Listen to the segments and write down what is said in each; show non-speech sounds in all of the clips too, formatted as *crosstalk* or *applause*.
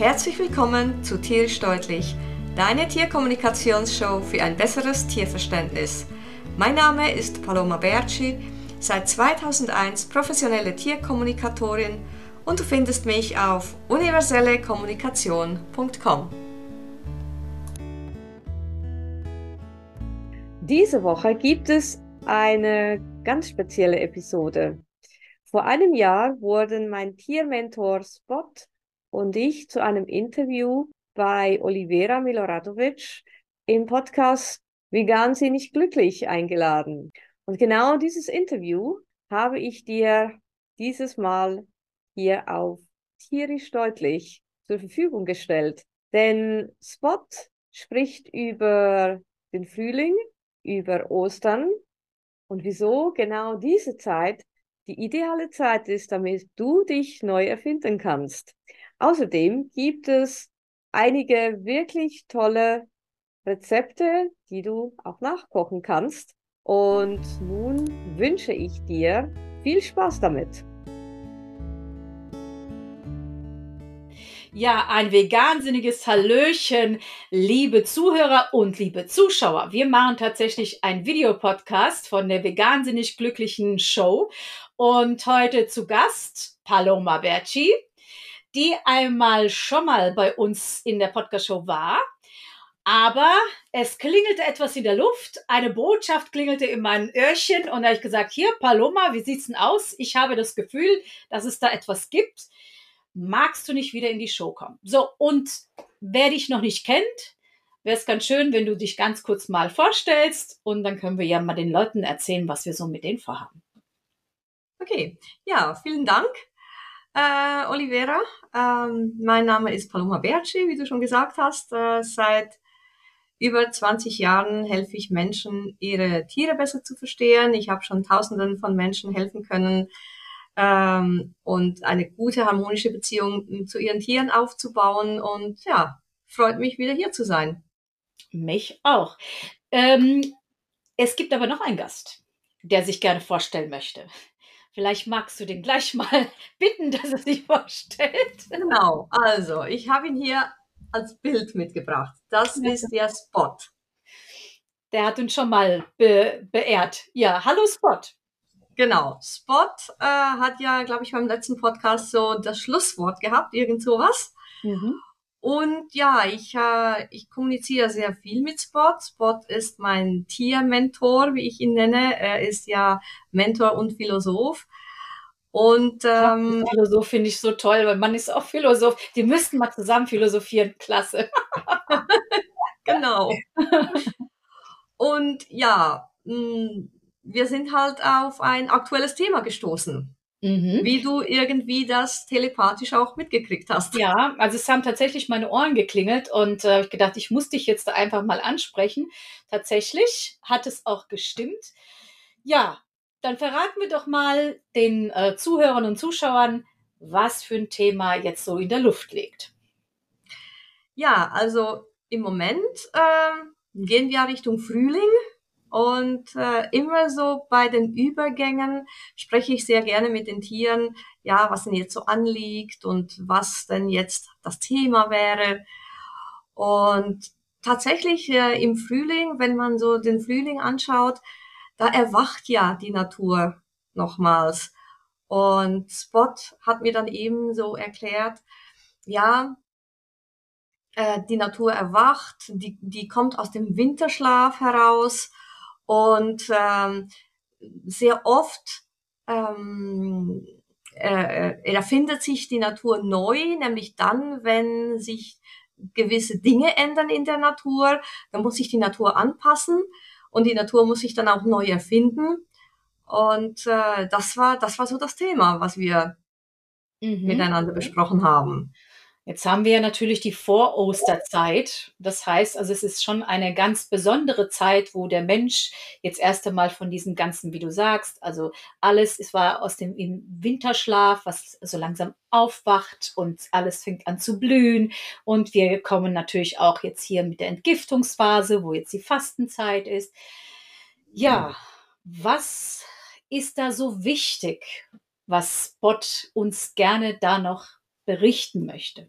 Herzlich willkommen zu Tierisch Deutlich, deine Tierkommunikationsshow für ein besseres Tierverständnis. Mein Name ist Paloma Berci, seit 2001 professionelle Tierkommunikatorin und du findest mich auf universellekommunikation.com. Diese Woche gibt es eine ganz spezielle Episode. Vor einem Jahr wurden mein Tiermentor Spot und ich zu einem Interview bei Olivera Miloradovic im Podcast Vegan sie nicht glücklich eingeladen. Und genau dieses Interview habe ich dir dieses Mal hier auf tierisch deutlich zur Verfügung gestellt. Denn Spot spricht über den Frühling, über Ostern und wieso genau diese Zeit die ideale Zeit ist, damit du dich neu erfinden kannst. Außerdem gibt es einige wirklich tolle Rezepte, die du auch nachkochen kannst. Und nun wünsche ich dir viel Spaß damit. Ja, ein vegansinniges Hallöchen, liebe Zuhörer und liebe Zuschauer. Wir machen tatsächlich einen Videopodcast von der vegansinnig glücklichen Show und heute zu Gast Paloma Berci, die einmal schon mal bei uns in der Podcast-Show war. Aber es klingelte etwas in der Luft, eine Botschaft klingelte in meinem Öhrchen und da habe ich gesagt, hier, Paloma, wie sieht's denn aus? Ich habe das Gefühl, dass es da etwas gibt magst du nicht wieder in die Show kommen? So, und wer dich noch nicht kennt, wäre es ganz schön, wenn du dich ganz kurz mal vorstellst und dann können wir ja mal den Leuten erzählen, was wir so mit denen vorhaben. Okay, ja, vielen Dank, äh, Olivera. Ähm, mein Name ist Paloma Berci, wie du schon gesagt hast. Äh, seit über 20 Jahren helfe ich Menschen, ihre Tiere besser zu verstehen. Ich habe schon Tausenden von Menschen helfen können, ähm, und eine gute harmonische Beziehung zu ihren Tieren aufzubauen. Und ja, freut mich wieder hier zu sein. Mich auch. Ähm, es gibt aber noch einen Gast, der sich gerne vorstellen möchte. Vielleicht magst du den gleich mal *laughs* bitten, dass er sich vorstellt. Genau, also ich habe ihn hier als Bild mitgebracht. Das ist der Spot. Der hat uns schon mal be beehrt. Ja, hallo Spot. Genau. Spot äh, hat ja, glaube ich, beim letzten Podcast so das Schlusswort gehabt, irgend sowas. Mhm. Und ja, ich, äh, ich kommuniziere sehr viel mit Spot. Spot ist mein Tiermentor, wie ich ihn nenne. Er ist ja Mentor und Philosoph. Und ähm, Philosoph finde ich so toll, weil man ist auch Philosoph. Die müssten mal zusammen philosophieren. Klasse. *laughs* genau. Und ja, mh, mm, wir sind halt auf ein aktuelles Thema gestoßen. Mhm. Wie du irgendwie das telepathisch auch mitgekriegt hast. Ja, also es haben tatsächlich meine Ohren geklingelt und äh, ich gedacht, ich muss dich jetzt da einfach mal ansprechen. Tatsächlich hat es auch gestimmt. Ja, dann verraten wir doch mal den äh, Zuhörern und Zuschauern, was für ein Thema jetzt so in der Luft liegt. Ja, also im Moment äh, gehen wir Richtung Frühling. Und äh, immer so bei den Übergängen spreche ich sehr gerne mit den Tieren, ja, was denn jetzt so anliegt und was denn jetzt das Thema wäre. Und tatsächlich äh, im Frühling, wenn man so den Frühling anschaut, da erwacht ja die Natur nochmals. Und Spot hat mir dann eben so erklärt, ja, äh, die Natur erwacht, die, die kommt aus dem Winterschlaf heraus und ähm, sehr oft ähm, äh, erfindet sich die Natur neu, nämlich dann, wenn sich gewisse Dinge ändern in der Natur, dann muss sich die Natur anpassen und die Natur muss sich dann auch neu erfinden. Und äh, das war das war so das Thema, was wir mhm. miteinander besprochen haben. Jetzt haben wir ja natürlich die Vorosterzeit. Das heißt, also es ist schon eine ganz besondere Zeit, wo der Mensch jetzt erst einmal von diesen ganzen, wie du sagst, also alles, es war aus dem Winterschlaf, was so langsam aufwacht und alles fängt an zu blühen. Und wir kommen natürlich auch jetzt hier mit der Entgiftungsphase, wo jetzt die Fastenzeit ist. Ja, was ist da so wichtig, was Spot uns gerne da noch berichten möchte?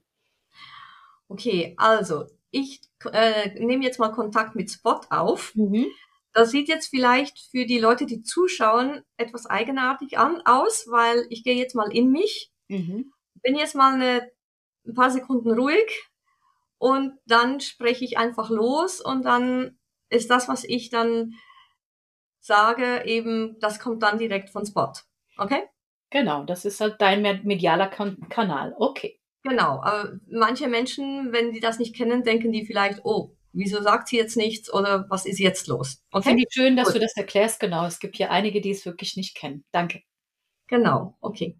Okay, also ich äh, nehme jetzt mal Kontakt mit Spot auf. Mhm. Das sieht jetzt vielleicht für die Leute, die zuschauen, etwas eigenartig an aus, weil ich gehe jetzt mal in mich, Mhm. bin jetzt mal eine, ein paar Sekunden ruhig und dann spreche ich einfach los und dann ist das, was ich dann sage, eben, das kommt dann direkt von Spot. Okay? Genau, das ist halt dein med- medialer kan Kanal. Okay. Genau. Aber manche Menschen, wenn die das nicht kennen, denken die vielleicht, oh, wieso sagt sie jetzt nichts oder was ist jetzt los? Okay? Finde ich schön, dass Gut. du das erklärst. Genau, es gibt hier einige, die es wirklich nicht kennen. Danke. Genau, okay.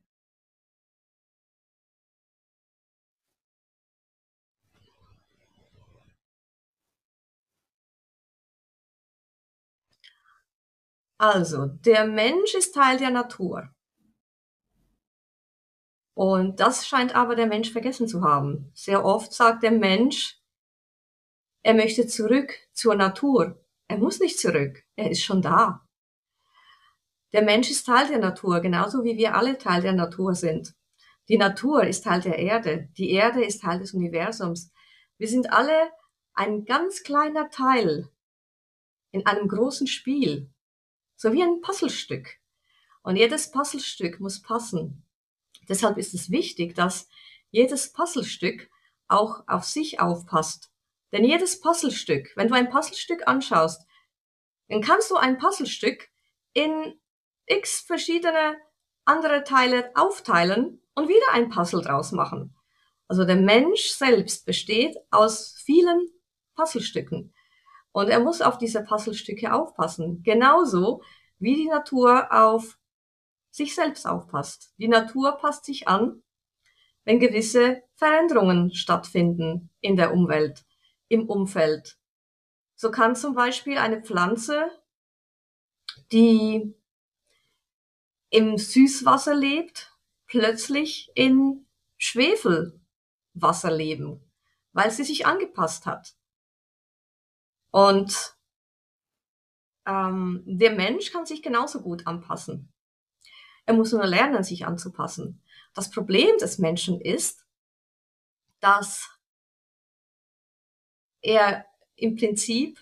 Also, der Mensch ist Teil der Natur. Und das scheint aber der Mensch vergessen zu haben. Sehr oft sagt der Mensch, er möchte zurück zur Natur. Er muss nicht zurück, er ist schon da. Der Mensch ist Teil der Natur, genauso wie wir alle Teil der Natur sind. Die Natur ist Teil der Erde, die Erde ist Teil des Universums. Wir sind alle ein ganz kleiner Teil in einem großen Spiel, so wie ein Puzzlestück. Und jedes Puzzlestück muss passen. Deshalb ist es wichtig, dass jedes Puzzlestück auch auf sich aufpasst. Denn jedes Puzzlestück, wenn du ein Puzzlestück anschaust, dann kannst du ein Puzzlestück in x verschiedene andere Teile aufteilen und wieder ein Puzzle draus machen. Also der Mensch selbst besteht aus vielen Puzzlestücken. Und er muss auf diese Puzzlestücke aufpassen. Genauso wie die Natur auf sich selbst aufpasst. Die Natur passt sich an, wenn gewisse Veränderungen stattfinden in der Umwelt, im Umfeld. So kann zum Beispiel eine Pflanze, die im Süßwasser lebt, plötzlich in Schwefelwasser leben, weil sie sich angepasst hat. Und ähm, der Mensch kann sich genauso gut anpassen. Er muss nur lernen, sich anzupassen. Das Problem des Menschen ist, dass er im Prinzip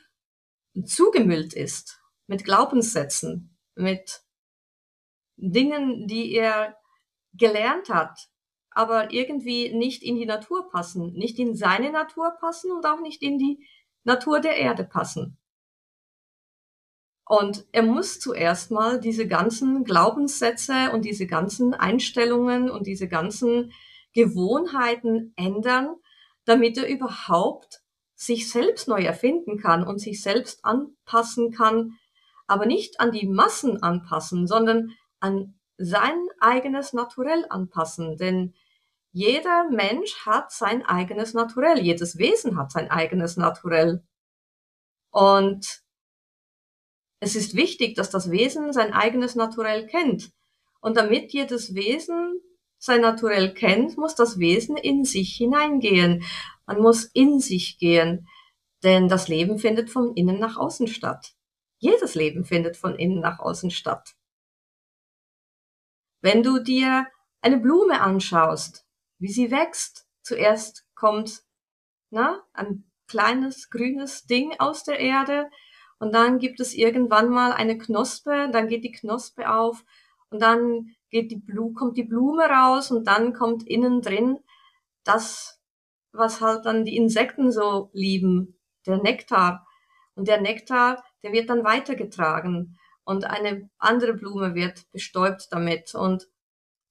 zugemüllt ist mit Glaubenssätzen, mit Dingen, die er gelernt hat, aber irgendwie nicht in die Natur passen, nicht in seine Natur passen und auch nicht in die Natur der Erde passen. Und er muss zuerst mal diese ganzen Glaubenssätze und diese ganzen Einstellungen und diese ganzen Gewohnheiten ändern, damit er überhaupt sich selbst neu erfinden kann und sich selbst anpassen kann, aber nicht an die Massen anpassen, sondern an sein eigenes Naturell anpassen. Denn jeder Mensch hat sein eigenes Naturell, jedes Wesen hat sein eigenes Naturell. Und es ist wichtig, dass das Wesen sein eigenes Naturell kennt. Und damit jedes Wesen sein Naturell kennt, muss das Wesen in sich hineingehen. Man muss in sich gehen, denn das Leben findet von innen nach außen statt. Jedes Leben findet von innen nach außen statt. Wenn du dir eine Blume anschaust, wie sie wächst, zuerst kommt na, ein kleines grünes Ding aus der Erde und dann gibt es irgendwann mal eine Knospe, dann geht die Knospe auf und dann geht die Blume, kommt die Blume raus und dann kommt innen drin das, was halt dann die Insekten so lieben, der Nektar. Und der Nektar, der wird dann weitergetragen und eine andere Blume wird bestäubt damit und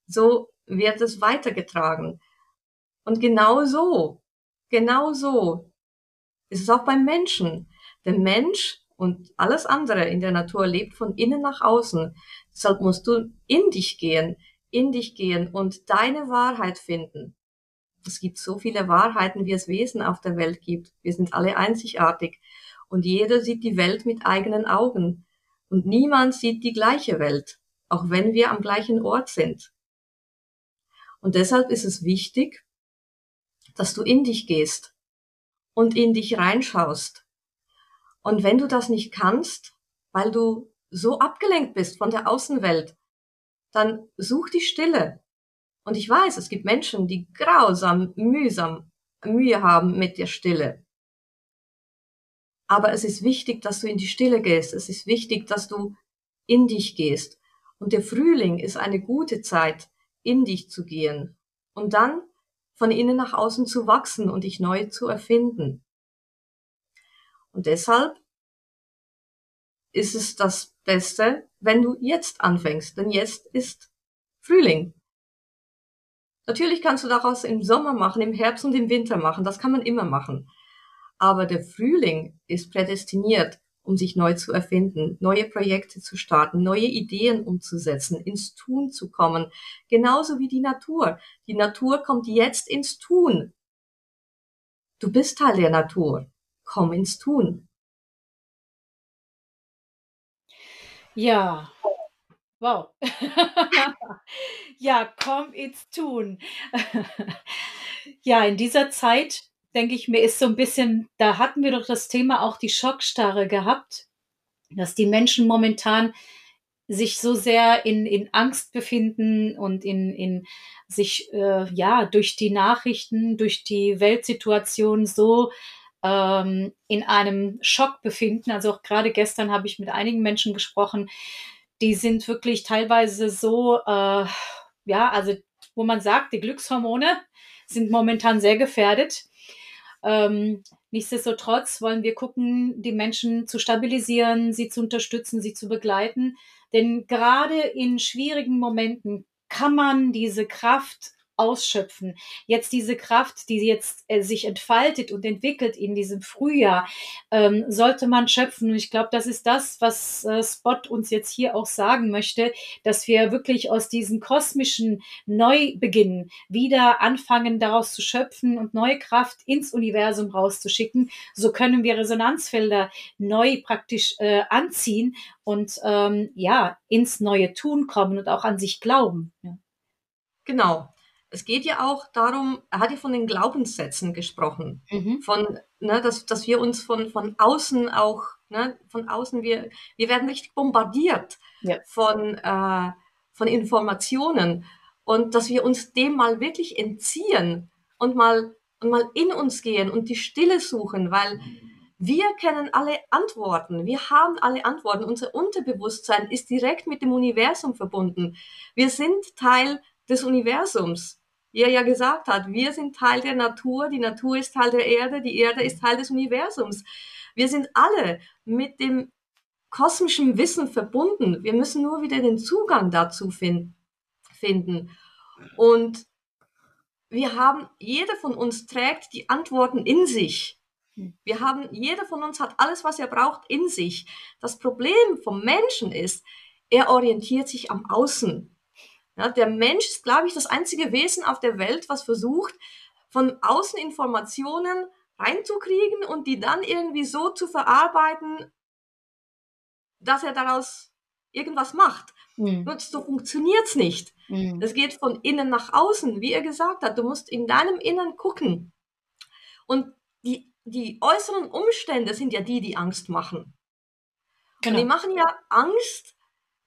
so wird es weitergetragen. Und genau so, genau so ist es auch beim Menschen. Der Mensch und alles andere in der Natur lebt von innen nach außen. Deshalb musst du in dich gehen, in dich gehen und deine Wahrheit finden. Es gibt so viele Wahrheiten, wie es Wesen auf der Welt gibt. Wir sind alle einzigartig und jeder sieht die Welt mit eigenen Augen und niemand sieht die gleiche Welt, auch wenn wir am gleichen Ort sind. Und deshalb ist es wichtig, dass du in dich gehst und in dich reinschaust. Und wenn du das nicht kannst, weil du so abgelenkt bist von der Außenwelt, dann such die Stille. Und ich weiß, es gibt Menschen, die grausam, mühsam Mühe haben mit der Stille. Aber es ist wichtig, dass du in die Stille gehst. Es ist wichtig, dass du in dich gehst. Und der Frühling ist eine gute Zeit, in dich zu gehen und dann von innen nach außen zu wachsen und dich neu zu erfinden. Und deshalb ist es das Beste, wenn du jetzt anfängst, denn jetzt ist Frühling. Natürlich kannst du daraus im Sommer machen, im Herbst und im Winter machen, das kann man immer machen. Aber der Frühling ist prädestiniert, um sich neu zu erfinden, neue Projekte zu starten, neue Ideen umzusetzen, ins Tun zu kommen. Genauso wie die Natur. Die Natur kommt jetzt ins Tun. Du bist Teil der Natur. Komm ins Tun. Ja, wow. *laughs* ja, komm ins Tun. ja, in dieser Zeit denke ich mir, ist so ein bisschen, da hatten wir doch das Thema auch die Schockstarre gehabt, dass die Menschen momentan sich so sehr in, in Angst befinden und in, in sich äh, ja durch die Nachrichten, durch die Weltsituation so ähm, in einem Schock befinden. Also auch gerade gestern habe ich mit einigen Menschen gesprochen, die sind wirklich teilweise so, äh, ja, also wo man sagt, die Glückshormone sind momentan sehr gefährdet. Ähm, nichtsdestotrotz wollen wir gucken, die Menschen zu stabilisieren, sie zu unterstützen, sie zu begleiten. Denn gerade in schwierigen Momenten kann man diese Kraft ausschöpfen. Jetzt diese Kraft, die jetzt äh, sich entfaltet und entwickelt in diesem Frühjahr, ähm, sollte man schöpfen. Und ich glaube, das ist das, was äh, Spot uns jetzt hier auch sagen möchte, dass wir wirklich aus diesen kosmischen Neubeginn wieder anfangen, daraus zu schöpfen und neue Kraft ins Universum rauszuschicken. So können wir Resonanzfelder neu praktisch äh, anziehen und ähm, ja, ins neue Tun kommen und auch an sich glauben. Ja. Genau es geht ja auch darum, er hat ja von den Glaubenssätzen gesprochen, mhm. von, ne, dass, dass wir uns von, von außen auch, ne, von außen, wir, wir werden richtig bombardiert ja. von, äh, von Informationen und dass wir uns dem mal wirklich entziehen und mal, und mal in uns gehen und die Stille suchen, weil wir kennen alle Antworten. Wir haben alle Antworten. Unser Unterbewusstsein ist direkt mit dem Universum verbunden. Wir sind Teil des Universums er ja gesagt hat, wir sind Teil der Natur, die Natur ist Teil der Erde, die Erde ist Teil des Universums. Wir sind alle mit dem kosmischen Wissen verbunden. Wir müssen nur wieder den Zugang dazu fin finden. Und wir haben, jeder von uns trägt die Antworten in sich. Wir haben, jeder von uns hat alles, was er braucht, in sich. Das Problem vom Menschen ist, er orientiert sich am Außen. Ja, der Mensch ist, glaube ich, das einzige Wesen auf der Welt, was versucht, von außen Informationen reinzukriegen und die dann irgendwie so zu verarbeiten, dass er daraus irgendwas macht. Mhm. Und so funktioniert's nicht. Mhm. Es geht von innen nach außen, wie er gesagt hat. Du musst in deinem Innen gucken. Und die, die äußeren Umstände sind ja die, die Angst machen. Genau. Und die machen ja Angst,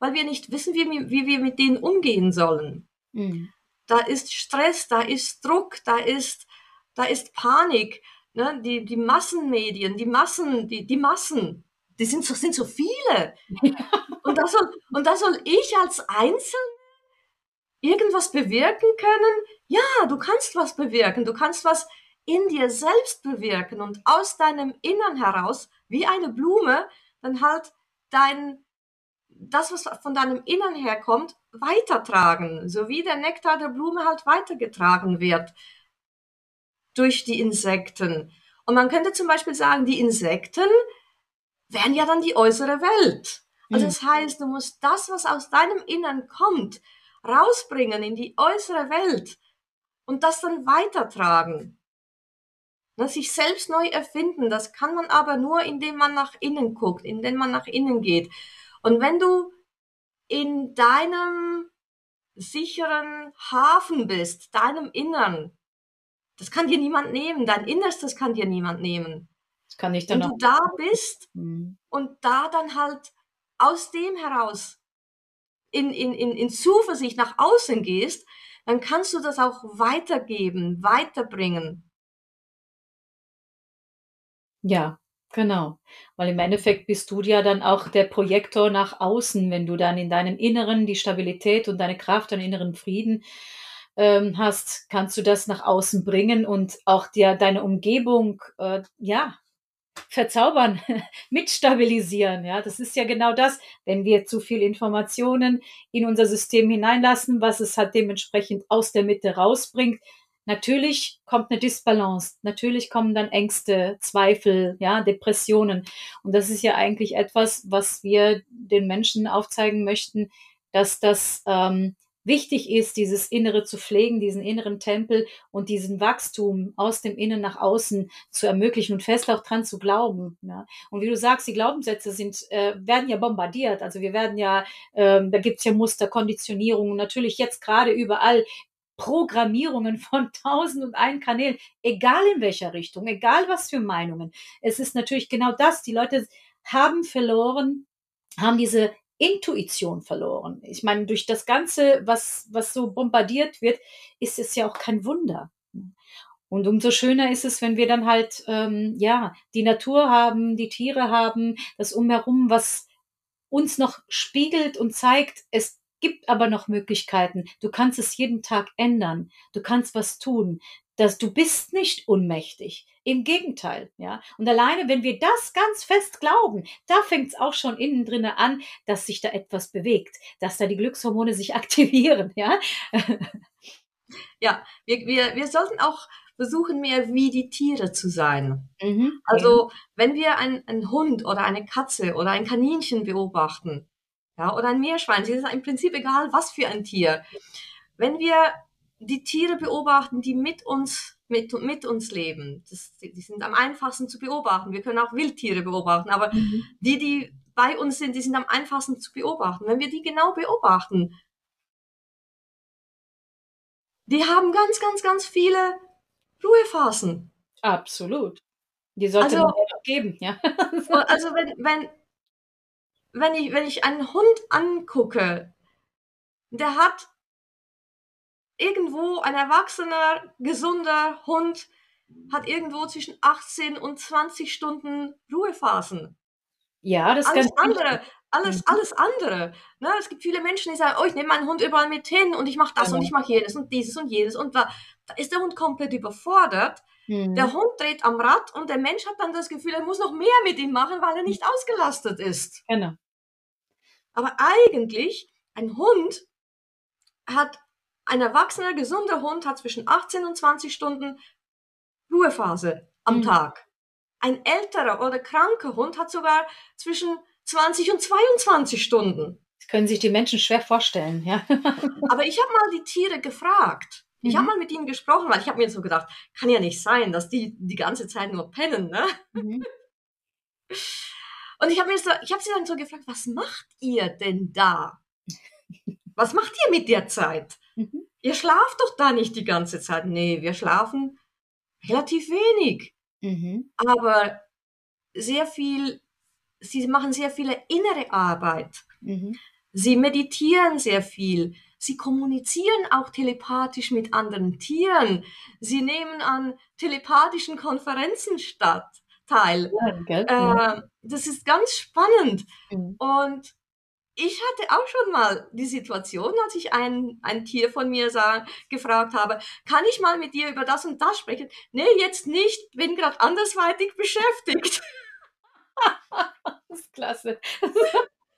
weil wir nicht wissen, wie, wie wir mit denen umgehen sollen. Mhm. Da ist Stress, da ist Druck, da ist, da ist Panik. Ne? Die, die Massenmedien, die Massen, die, die Massen, die sind so, sind so viele. *laughs* und, da soll, und da soll ich als Einzelne irgendwas bewirken können? Ja, du kannst was bewirken. Du kannst was in dir selbst bewirken und aus deinem Innern heraus, wie eine Blume, dann halt dein, das, was von deinem Innern herkommt, weitertragen, so wie der Nektar der Blume halt weitergetragen wird durch die Insekten. Und man könnte zum Beispiel sagen, die Insekten wären ja dann die äußere Welt. Also das heißt, du musst das, was aus deinem Innern kommt, rausbringen in die äußere Welt und das dann weitertragen. Ne, sich selbst neu erfinden, das kann man aber nur, indem man nach innen guckt, indem man nach innen geht. Und wenn du in deinem sicheren Hafen bist, deinem Innern, das kann dir niemand nehmen, dein Innerstes kann dir niemand nehmen. Das kann ich dann Wenn du da bist mhm. und da dann halt aus dem heraus in, in, in, in Zuversicht nach außen gehst, dann kannst du das auch weitergeben, weiterbringen. Ja, genau. Weil im Endeffekt bist du ja dann auch der Projektor nach außen, wenn du dann in deinem Inneren die Stabilität und deine Kraft, deinen inneren Frieden ähm, hast, kannst du das nach außen bringen und auch dir deine Umgebung, äh, ja, verzaubern, *laughs* mitstabilisieren. Ja, das ist ja genau das, wenn wir zu viel Informationen in unser System hineinlassen, was es halt dementsprechend aus der Mitte rausbringt. Natürlich kommt eine Disbalance, natürlich kommen dann Ängste, Zweifel, ja, Depressionen. Und das ist ja eigentlich etwas, was wir den Menschen aufzeigen möchten, dass das ähm, wichtig ist, dieses Innere zu pflegen, diesen inneren Tempel und diesen Wachstum aus dem Innen nach außen zu ermöglichen und fest auch dran zu glauben. Ja. Und wie du sagst, die Glaubenssätze sind, äh, werden ja bombardiert. Also wir werden ja, ähm, da gibt's ja Muster, Konditionierungen, natürlich jetzt gerade überall Programmierungen von *laughs* tausend und ein Kanälen, egal in welcher Richtung, egal was für Meinungen. Es ist natürlich genau das. Die Leute haben verloren, haben diese Intuition verloren. Ich meine, durch das Ganze, was, was so bombardiert wird, ist es ja auch kein Wunder. Und umso schöner ist es, wenn wir dann halt, ähm, ja, die Natur haben, die Tiere haben, das Umherum, was uns noch spiegelt und zeigt, es gibt aber noch Möglichkeiten. Du kannst es jeden Tag ändern. Du kannst was tun dass du bist nicht unmächtig. Im Gegenteil, ja. Und alleine, wenn wir das ganz fest glauben, da fängt es auch schon innen drinne an, dass sich da etwas bewegt, dass da die Glückshormone sich *laughs* aktivieren, ja. Ja, wir, wir, wir sollten auch versuchen, mehr wie die Tiere zu sein. Mhm, also, wenn wir einen Hund oder eine Katze oder ein Kaninchen beobachten, ja, oder ein Meerschwein, es ist im Prinzip egal, was für ein Tier. Wenn wir die Tiere beobachten, die mit uns, mit, mit uns leben. Das, die sind am einfachsten zu beobachten. Wir können auch Wildtiere beobachten, aber mhm. die, die bei uns sind, die sind am einfachsten zu beobachten. Wenn wir die genau beobachten, die haben ganz, ganz, ganz viele Ruhephasen. Absolut. Die sollte also, man auch geben, ja. also wenn, wenn, wenn ich, wenn ich einen Hund angucke, der hat irgendwo ein erwachsener, gesunder Hund hat irgendwo zwischen 18 und 20 Stunden Ruhephasen. Ja, das alles andere, alles, mhm. alles andere. Ne? Es gibt viele Menschen, die sagen, oh, ich nehme meinen Hund überall mit hin und ich mache das genau. und ich mache jenes und dieses und jenes und da, da ist der Hund komplett überfordert. Mhm. Der Hund dreht am Rad und der Mensch hat dann das Gefühl, er muss noch mehr mit ihm machen, weil er nicht ausgelastet ist. Genau. Aber eigentlich, ein Hund hat ein erwachsener, gesunder Hund hat zwischen 18 und 20 Stunden Ruhephase am mhm. Tag. Ein älterer oder kranker Hund hat sogar zwischen 20 und 22 Stunden. Das können sich die Menschen schwer vorstellen, ja. *laughs* Aber ich habe mal die Tiere gefragt. Ich mhm. habe mal mit ihnen gesprochen, weil ich habe mir so gedacht, kann ja nicht sein, dass die die ganze Zeit nur pennen, ne? Mhm. *laughs* Und ich habe mir so, ich habe sie dann so gefragt, was macht ihr denn da? Was macht ihr mit der Zeit? Mhm. Ihr schlaft doch da nicht die ganze Zeit. Nee, wir schlafen relativ wenig. Mhm. Aber sehr viel, sie machen sehr viele innere Arbeit. Mhm. Sie meditieren sehr viel. Sie kommunizieren auch telepathisch mit anderen Tieren. Sie nehmen an telepathischen Konferenzen statt, teil. Ja, äh, das ist ganz spannend. Mhm. Und ich hatte auch schon mal die Situation, als ich ein, ein Tier von mir sah, gefragt habe, kann ich mal mit dir über das und das sprechen? Nee, jetzt nicht, bin gerade andersweitig beschäftigt. *laughs* das ist klasse. *laughs*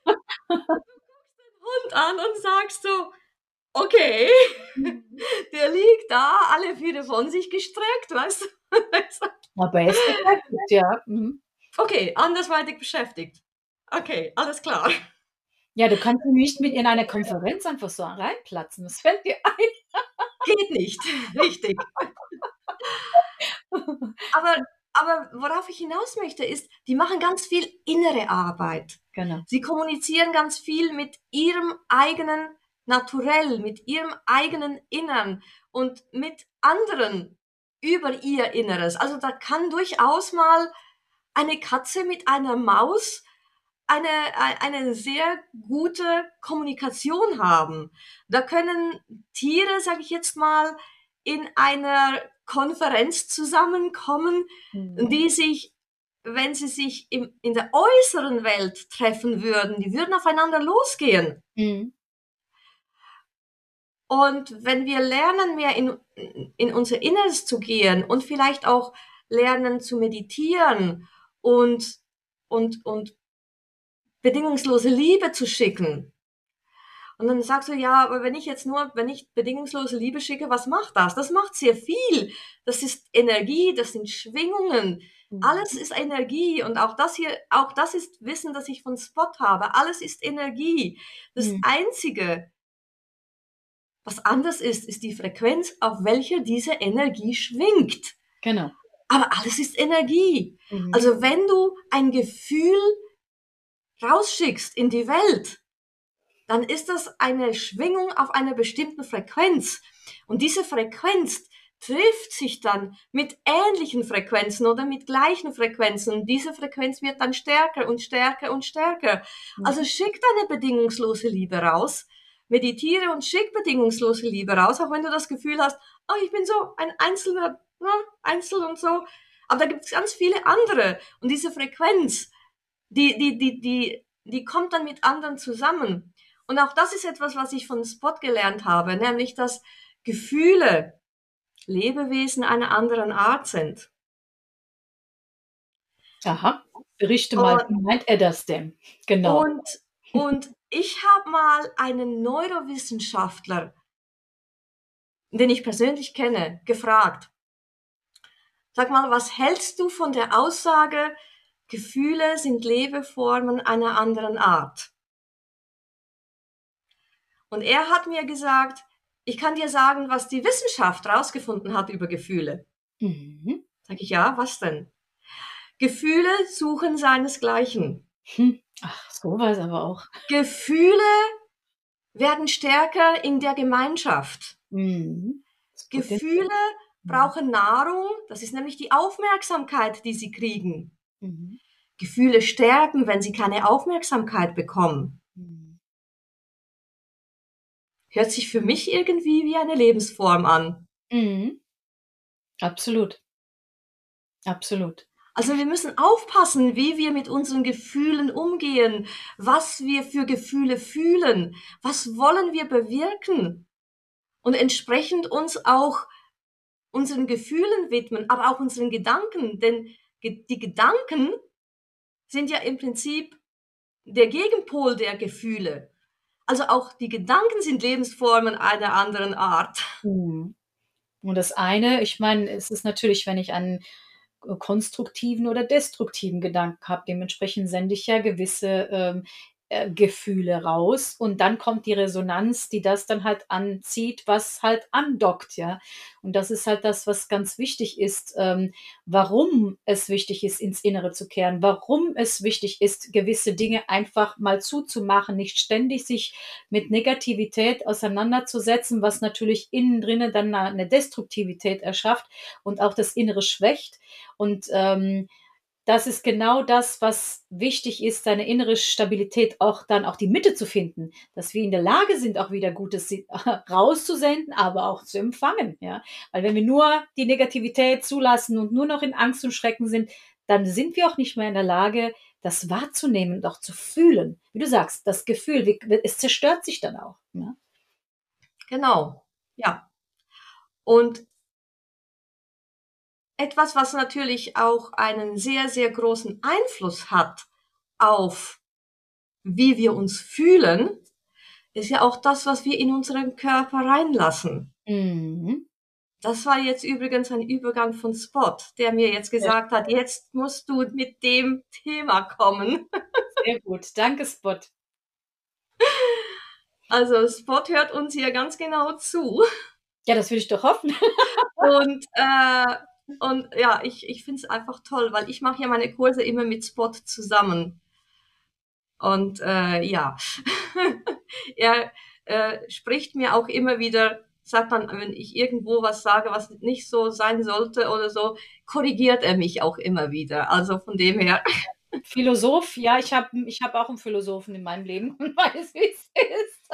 Du guckst den Hund an und sagst so, okay, mhm. der liegt da, alle vier von sich gestreckt, weißt du? *laughs* Aber er ist beschäftigt, *laughs* ja. Mhm. Okay, andersweitig beschäftigt. Okay, alles klar. Ja, du kannst nicht mit in eine Konferenz einfach so reinplatzen. Das fällt dir ein. Geht nicht, *laughs* richtig. aber, aber worauf ich hinaus möchte, ist, die machen ganz viel innere Arbeit. Genau. Sie kommunizieren ganz viel mit ihrem eigenen Naturell, mit ihrem eigenen Innern und mit anderen über ihr Inneres. Also da kann durchaus mal eine Katze mit einer Maus eine, eine sehr gute Kommunikation haben. Da können Tiere, sage ich jetzt mal, in einer Konferenz zusammenkommen, mhm. die sich wenn sie sich im, in der äußeren Welt treffen würden, die würden aufeinander losgehen. Mhm. Und wenn wir lernen, mehr in, in unser Inneres zu gehen und vielleicht auch lernen zu meditieren und, und, und bedingungslose Liebe zu schicken. Und dann sagst du, ja, aber wenn ich jetzt nur, wenn ich bedingungslose Liebe schicke, was macht das? Das macht sehr viel. Das ist Energie, das sind Schwingungen. Mhm. Alles ist Energie und auch das hier, auch das ist Wissen, das ich von Spot habe. Alles ist Energie. Das mhm. Einzige, was anders ist, ist die Frequenz, auf welcher diese Energie schwingt. Genau. Aber alles ist Energie. Mhm. Also wenn du ein Gefühl rausschickst in die Welt, dann ist das eine Schwingung auf einer bestimmten Frequenz. Und diese Frequenz trifft sich dann mit ähnlichen Frequenzen oder mit gleichen Frequenzen. Und diese Frequenz wird dann stärker und stärker und stärker. Mhm. Also schick deine bedingungslose Liebe raus, meditiere und schick bedingungslose Liebe raus, auch wenn du das Gefühl hast, oh, ich bin so ein einzelner, ne, Einzel und so. Aber da gibt es ganz viele andere. Und diese Frequenz, die, die, die, die, die kommt dann mit anderen zusammen. Und auch das ist etwas, was ich von Spot gelernt habe, nämlich dass Gefühle Lebewesen einer anderen Art sind. Aha, berichte mal, wie meint er das denn? Genau. Und, und ich habe mal einen Neurowissenschaftler, den ich persönlich kenne, gefragt, sag mal, was hältst du von der Aussage, Gefühle sind Lebeformen einer anderen Art? Und er hat mir gesagt, ich kann dir sagen, was die Wissenschaft rausgefunden hat über Gefühle. Mhm. Sag ich, ja, was denn? Gefühle suchen seinesgleichen. Hm. Ach, so war es aber auch. Gefühle werden stärker in der Gemeinschaft. Mhm. Gefühle mhm. brauchen Nahrung, das ist nämlich die Aufmerksamkeit, die sie kriegen. Mhm. Gefühle stärken, wenn sie keine Aufmerksamkeit bekommen. Mhm. Hört sich für mich irgendwie wie eine Lebensform an. Mhm. Absolut. Absolut. Also wir müssen aufpassen, wie wir mit unseren Gefühlen umgehen, was wir für Gefühle fühlen, was wollen wir bewirken und entsprechend uns auch unseren Gefühlen widmen, aber auch unseren Gedanken, denn die Gedanken sind ja im Prinzip der Gegenpol der Gefühle. Also auch die Gedanken sind Lebensformen einer anderen Art. Mhm. Und das eine, ich meine, es ist natürlich, wenn ich an konstruktiven oder destruktiven Gedanken habe. Dementsprechend sende ich ja gewisse ähm, äh, Gefühle raus und dann kommt die Resonanz, die das dann halt anzieht, was halt andockt, ja. Und das ist halt das, was ganz wichtig ist, ähm, warum es wichtig ist, ins Innere zu kehren, warum es wichtig ist, gewisse Dinge einfach mal zuzumachen, nicht ständig sich mit Negativität auseinanderzusetzen, was natürlich innen drinnen dann eine Destruktivität erschafft und auch das Innere schwächt. Und ähm, das ist genau das, was wichtig ist, seine innere Stabilität auch dann auch die Mitte zu finden, dass wir in der Lage sind, auch wieder Gutes *laughs* rauszusenden, aber auch zu empfangen, ja. Weil wenn wir nur die Negativität zulassen und nur noch in Angst und Schrecken sind, dann sind wir auch nicht mehr in der Lage, das wahrzunehmen und auch zu fühlen. Wie du sagst, das Gefühl, es zerstört sich dann auch. Ja? Genau, ja. Und etwas, was natürlich auch einen sehr, sehr großen Einfluss hat auf wie wir uns fühlen, ist ja auch das, was wir in unseren Körper reinlassen. Mhm. Das war jetzt übrigens ein Übergang von Spot, der mir jetzt gesagt ja. hat, jetzt musst du mit dem Thema kommen. *laughs* Sehr gut, danke Spot. Also Spot hört uns hier ganz genau zu. Ja, das würde ich doch hoffen. *laughs* Und äh, und ja, ich, ich finde es einfach toll, weil ich mache ja meine Kurse immer mit Spot zusammen. Und äh, ja, *laughs* er äh, spricht mir auch immer wieder, sagt dann, wenn ich irgendwo was sage, was nicht so sein sollte oder so, korrigiert er mich auch immer wieder. Also von dem her. *laughs* Philosoph, ja, ich habe ich hab auch einen Philosophen in meinem Leben und *laughs* weiß, wie es ist.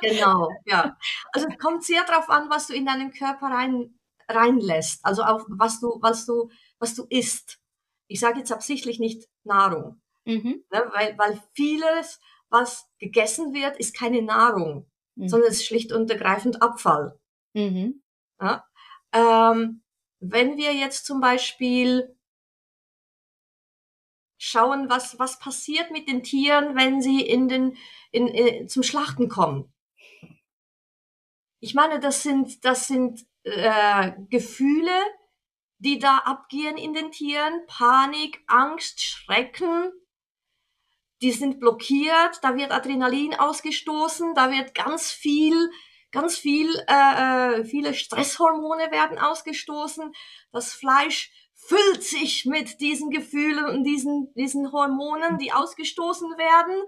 genau, ja. Also es kommt sehr darauf an, was du in deinen Körper rein reinlässt, also auf was du, was du, was du isst. ich sage jetzt absichtlich nicht Nahrung, Mhm. ne, weil, weil vieles, was gegessen wird, ist keine Nahrung, Mhm. sondern es ist schlicht und ergreifend Abfall. Mhm. Ja? Ähm, wenn wir jetzt zum Beispiel schauen, was, was passiert mit den Tieren, wenn sie in den, in, äh, zum Schlachten kommen. Ich meine, das sind, das sind äh, Gefühle, die da abgehen in den Tieren. Panik, Angst, Schrecken. Die sind blockiert, da wird Adrenalin ausgestoßen, da wird ganz viel, ganz viel, äh, äh, viele Stresshormone werden ausgestoßen. Das Fleisch füllt sich mit diesen Gefühlen und diesen, diesen Hormonen, die ausgestoßen werden.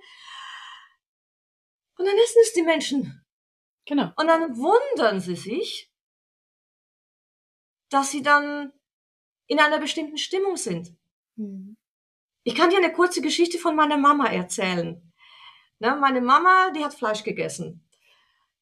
Und dann essen es die Menschen. Genau. Und dann wundern sie sich, dass sie dann in einer bestimmten Stimmung sind. Mhm. Ich kann dir eine kurze Geschichte von meiner Mama erzählen. Ne, meine Mama, die hat Fleisch gegessen.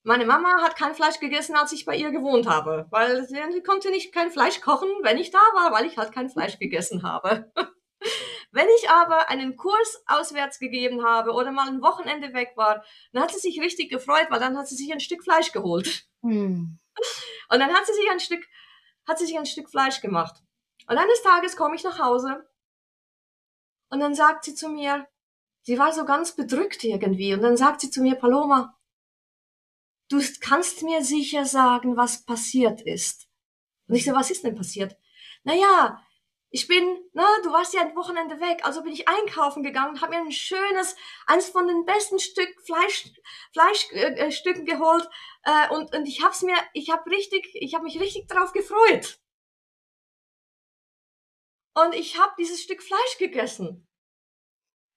Meine Mama hat kein Fleisch gegessen, als ich bei ihr gewohnt habe, weil sie, sie konnte nicht kein Fleisch kochen, wenn ich da war, weil ich halt kein Fleisch gegessen habe. *laughs* wenn ich aber einen Kurs auswärts gegeben habe oder mal ein Wochenende weg war, dann hat sie sich richtig gefreut, weil dann hat sie sich ein Stück Fleisch geholt. Mhm. Und dann hat sie sich ein Stück, hat sie sich ein Stück Fleisch gemacht. Und eines Tages komme ich nach Hause und dann sagt sie zu mir, sie war so ganz bedrückt irgendwie, und dann sagt sie zu mir, Paloma, du kannst mir sicher sagen, was passiert ist. Und ich so, was ist denn passiert? Naja, ich bin, na, du warst ja ein Wochenende weg, also bin ich einkaufen gegangen, habe mir ein schönes, eins von den besten Stück Fleisch, Fleischstücken äh, Stücken geholt äh, und und ich hab's mir, ich hab richtig, ich habe mich richtig drauf gefreut. Und ich habe dieses Stück Fleisch gegessen.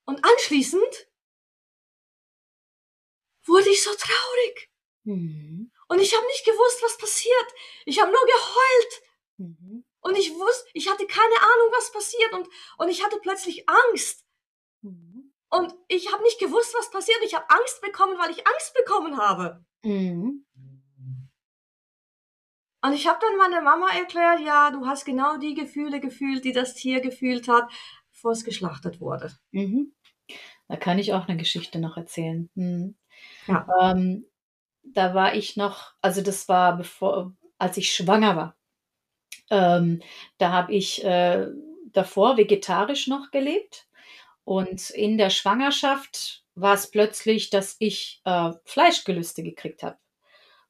Und anschließend wurde ich so traurig. Mhm. Und ich habe nicht gewusst, was passiert. Ich habe nur geheult. Mhm. Und ich wusste, ich hatte keine Ahnung, was passiert. Und, und ich hatte plötzlich Angst. Mhm. Und ich habe nicht gewusst, was passiert. Ich habe Angst bekommen, weil ich Angst bekommen habe. Mhm. Und ich habe dann meiner Mama erklärt, ja, du hast genau die Gefühle gefühlt, die das Tier gefühlt hat, bevor es geschlachtet wurde. Mhm. Da kann ich auch eine Geschichte noch erzählen. Mhm. Ja. Ähm, da war ich noch, also das war bevor, als ich schwanger war. Ähm, da habe ich äh, davor vegetarisch noch gelebt und in der Schwangerschaft war es plötzlich, dass ich äh, Fleischgelüste gekriegt habe.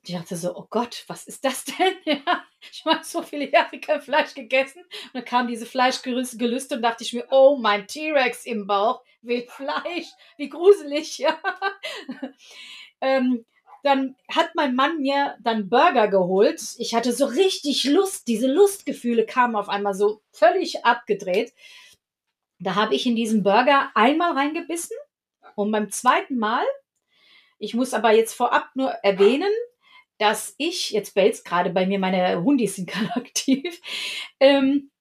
Und ich dachte so, oh Gott, was ist das *laughs* denn? Ja, ich habe so viele Jahre kein Fleisch gegessen. Und dann kam diese Fleischgelüste und dachte ich mir, oh, mein T-Rex im Bauch will Fleisch. Wie gruselig, *laughs* ja. ähm, dann hat mein Mann mir dann Burger geholt. Ich hatte so richtig Lust. Diese Lustgefühle kamen auf einmal so völlig abgedreht. Da habe ich in diesen Burger einmal reingebissen und beim zweiten Mal, ich muss aber jetzt vorab nur erwähnen, dass ich, jetzt bellt gerade bei mir, meine Hundis sind gerade *laughs* aktiv, ähm,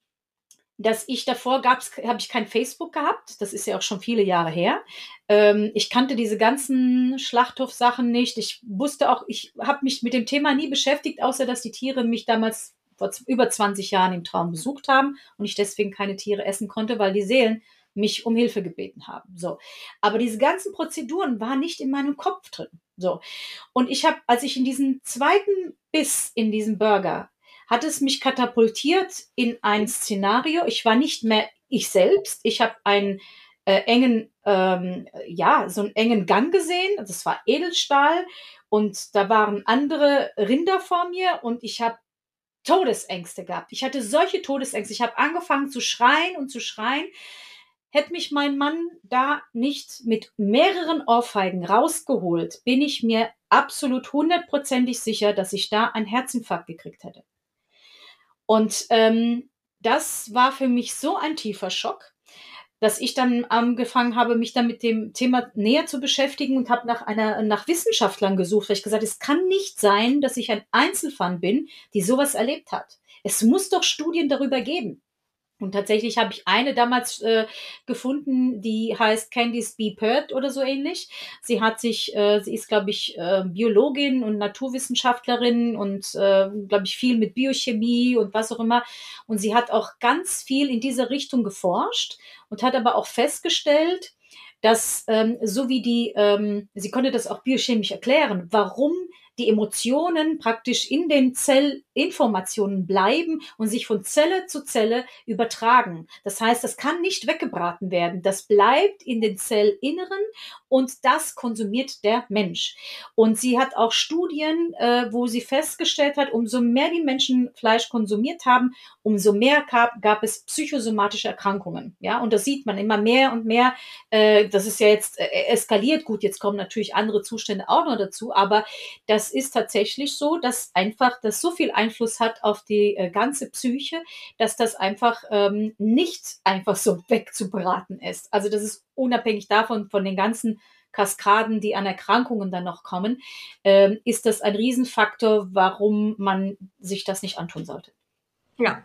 dass ich davor gab's, habe ich kein Facebook gehabt. Das ist ja auch schon viele Jahre her. Ähm, ich kannte diese ganzen Schlachthofsachen nicht. Ich wusste auch, ich habe mich mit dem Thema nie beschäftigt, außer dass die Tiere mich damals vor über 20 Jahren im Traum besucht haben und ich deswegen keine Tiere essen konnte, weil die Seelen mich um Hilfe gebeten haben. So, aber diese ganzen Prozeduren waren nicht in meinem Kopf drin. So, und ich habe, als ich in diesen zweiten Biss in diesem Burger hat es mich katapultiert in ein Szenario. Ich war nicht mehr ich selbst. Ich habe einen äh, engen, ähm, ja, so einen engen Gang gesehen. Das war Edelstahl und da waren andere Rinder vor mir und ich habe Todesängste gehabt. Ich hatte solche Todesängste. Ich habe angefangen zu schreien und zu schreien. Hätte mich mein Mann da nicht mit mehreren Ohrfeigen rausgeholt, bin ich mir absolut hundertprozentig sicher, dass ich da einen Herzinfarkt gekriegt hätte. Und ähm, das war für mich so ein tiefer Schock, dass ich dann angefangen habe, mich dann mit dem Thema näher zu beschäftigen und habe nach einer nach Wissenschaftlern gesucht, weil ich gesagt, es kann nicht sein, dass ich ein Einzelfan bin, die sowas erlebt hat. Es muss doch Studien darüber geben. Und tatsächlich habe ich eine damals äh, gefunden, die heißt Candice B. Pert oder so ähnlich. Sie hat sich, äh, sie ist, glaube ich, äh, Biologin und Naturwissenschaftlerin und, äh, glaube ich, viel mit Biochemie und was auch immer. Und sie hat auch ganz viel in diese Richtung geforscht und hat aber auch festgestellt, dass ähm, so wie die, ähm, sie konnte das auch biochemisch erklären, warum die Emotionen praktisch in den Zellinformationen bleiben und sich von Zelle zu Zelle übertragen. Das heißt, das kann nicht weggebraten werden. Das bleibt in den Zellinneren und das konsumiert der Mensch. Und sie hat auch Studien, äh, wo sie festgestellt hat, umso mehr die Menschen Fleisch konsumiert haben, umso mehr gab, gab es psychosomatische Erkrankungen. Ja, und das sieht man immer mehr und mehr. Äh, das ist ja jetzt äh, eskaliert. Gut, jetzt kommen natürlich andere Zustände auch noch dazu, aber das ist tatsächlich so, dass einfach das so viel Einfluss hat auf die äh, ganze Psyche, dass das einfach ähm, nicht einfach so *laughs* wegzubraten ist. Also das ist unabhängig davon, von den ganzen Kaskaden, die an Erkrankungen dann noch kommen, ähm, ist das ein Riesenfaktor, warum man sich das nicht antun sollte. Ja,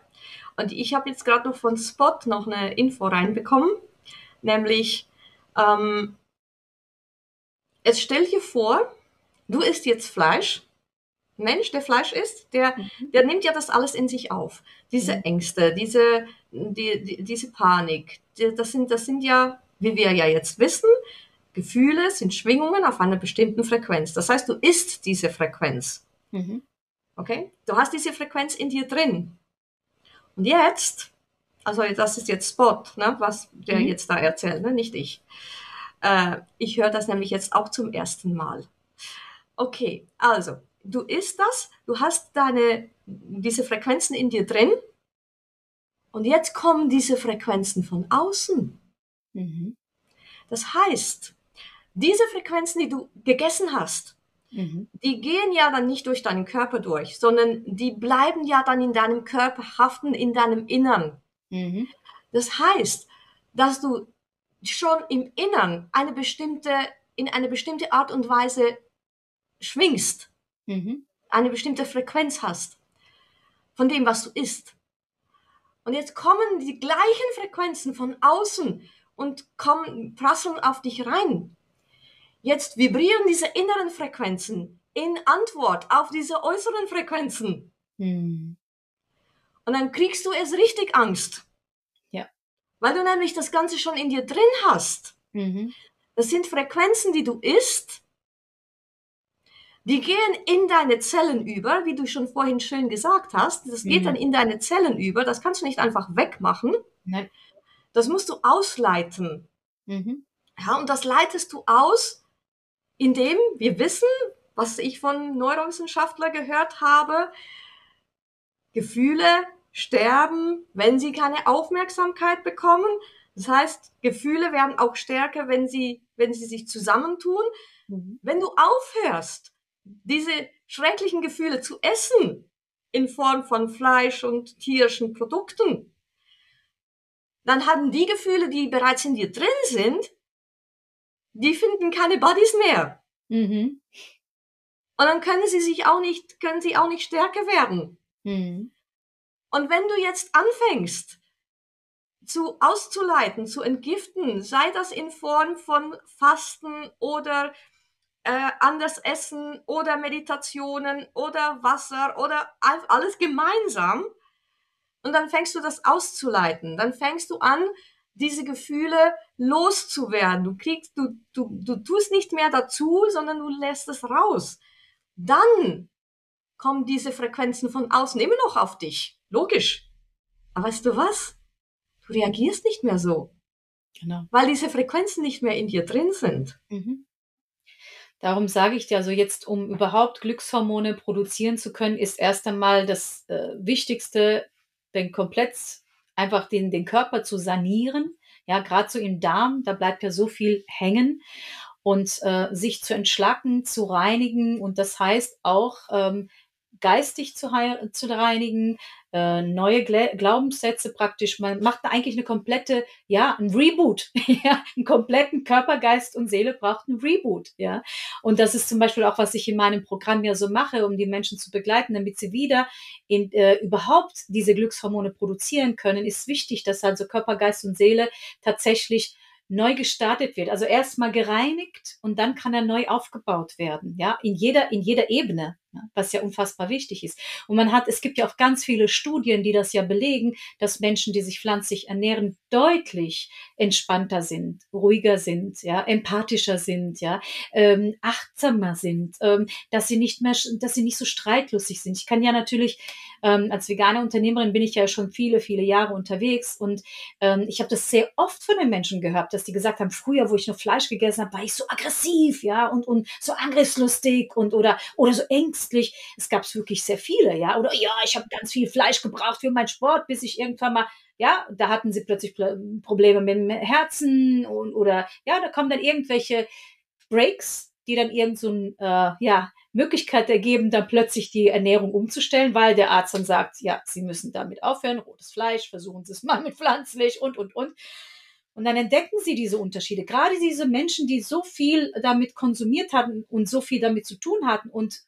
und ich habe jetzt gerade noch von Spot noch eine Info reinbekommen, nämlich ähm, es stell dir vor, du isst jetzt Fleisch. Mensch, der Fleisch isst, der, mhm. der nimmt ja das alles in sich auf. Diese mhm. Ängste, diese, die, die, diese Panik, das, sind, das sind ja wie wir ja jetzt wissen, Gefühle sind Schwingungen auf einer bestimmten Frequenz. Das heißt, du isst diese Frequenz. Mhm. Okay? Du hast diese Frequenz in dir drin. Und jetzt, also das ist jetzt Spot, ne, was der mhm. jetzt da erzählt, ne, nicht ich. Äh, ich höre das nämlich jetzt auch zum ersten Mal. Okay, also, du isst das, du hast deine, diese Frequenzen in dir drin. Und jetzt kommen diese Frequenzen von außen. Mhm. Das heißt, diese Frequenzen, die du gegessen hast, mhm. die gehen ja dann nicht durch deinen Körper durch, sondern die bleiben ja dann in deinem Körper haften, in deinem Innern. Mhm. Das heißt, dass du schon im Innern eine bestimmte, in eine bestimmte Art und Weise schwingst, mhm. eine bestimmte Frequenz hast von dem, was du isst. Und jetzt kommen die gleichen Frequenzen von außen und kommen, prasseln auf dich rein. Jetzt vibrieren diese inneren Frequenzen in Antwort auf diese äußeren Frequenzen. Hm. Und dann kriegst du erst richtig Angst. Ja. Weil du nämlich das Ganze schon in dir drin hast. Mhm. Das sind Frequenzen, die du isst. Die gehen in deine Zellen über, wie du schon vorhin schön gesagt hast. Das geht mhm. dann in deine Zellen über. Das kannst du nicht einfach wegmachen. Nein. Das musst du ausleiten. Mhm. Ja, und das leitest du aus, indem wir wissen, was ich von Neurowissenschaftlern gehört habe, Gefühle sterben, wenn sie keine Aufmerksamkeit bekommen. Das heißt, Gefühle werden auch stärker, wenn sie, wenn sie sich zusammentun. Mhm. Wenn du aufhörst, diese schrecklichen Gefühle zu essen, in Form von Fleisch und tierischen Produkten, dann haben die Gefühle, die bereits in dir drin sind, die finden keine Bodies mehr. Mhm. Und dann können sie sich auch nicht, können sie auch nicht stärker werden. Mhm. Und wenn du jetzt anfängst, zu auszuleiten, zu entgiften, sei das in Form von Fasten oder äh, anders essen oder Meditationen oder Wasser oder alles gemeinsam, und dann fängst du das auszuleiten. Dann fängst du an, diese Gefühle loszuwerden. Du kriegst, du, du, du tust nicht mehr dazu, sondern du lässt es raus. Dann kommen diese Frequenzen von außen immer noch auf dich. Logisch. Aber weißt du was? Du reagierst nicht mehr so. Genau. Weil diese Frequenzen nicht mehr in dir drin sind. Mhm. Darum sage ich dir, also jetzt, um überhaupt Glückshormone produzieren zu können, ist erst einmal das äh, Wichtigste, den komplett einfach den, den Körper zu sanieren. Ja, gerade so im Darm, da bleibt ja so viel hängen und äh, sich zu entschlacken, zu reinigen. Und das heißt auch, ähm, geistig zu, zu reinigen, äh, neue Gla Glaubenssätze praktisch. Man macht eigentlich eine komplette, ja, ein Reboot. *laughs* ja, einen kompletten Körper, Geist und Seele braucht einen Reboot. Ja, und das ist zum Beispiel auch, was ich in meinem Programm ja so mache, um die Menschen zu begleiten, damit sie wieder in, äh, überhaupt diese Glückshormone produzieren können, ist wichtig, dass also Körper, Geist und Seele tatsächlich neu gestartet wird. Also erstmal gereinigt und dann kann er neu aufgebaut werden. Ja, in jeder, in jeder Ebene was ja unfassbar wichtig ist. Und man hat, es gibt ja auch ganz viele Studien, die das ja belegen, dass Menschen, die sich pflanzlich ernähren, deutlich entspannter sind, ruhiger sind, ja, empathischer sind, ja, ähm, achtsamer sind, ähm, dass sie nicht mehr, dass sie nicht so streitlustig sind. Ich kann ja natürlich ähm, als vegane Unternehmerin bin ich ja schon viele, viele Jahre unterwegs und ähm, ich habe das sehr oft von den Menschen gehört, dass die gesagt haben, früher, wo ich noch Fleisch gegessen habe, war ich so aggressiv, ja, und, und so angriffslustig und oder, oder so ängstlich. Es gab es wirklich sehr viele, ja, oder ja, ich habe ganz viel Fleisch gebraucht für meinen Sport, bis ich irgendwann mal ja, da hatten sie plötzlich Probleme mit dem Herzen und, oder ja, da kommen dann irgendwelche Breaks, die dann irgend so ein, äh, ja, Möglichkeit ergeben, dann plötzlich die Ernährung umzustellen, weil der Arzt dann sagt, ja, Sie müssen damit aufhören, rotes Fleisch, versuchen Sie es mal mit pflanzlich und, und, und. Und dann entdecken sie diese Unterschiede. Gerade diese Menschen, die so viel damit konsumiert hatten und so viel damit zu tun hatten und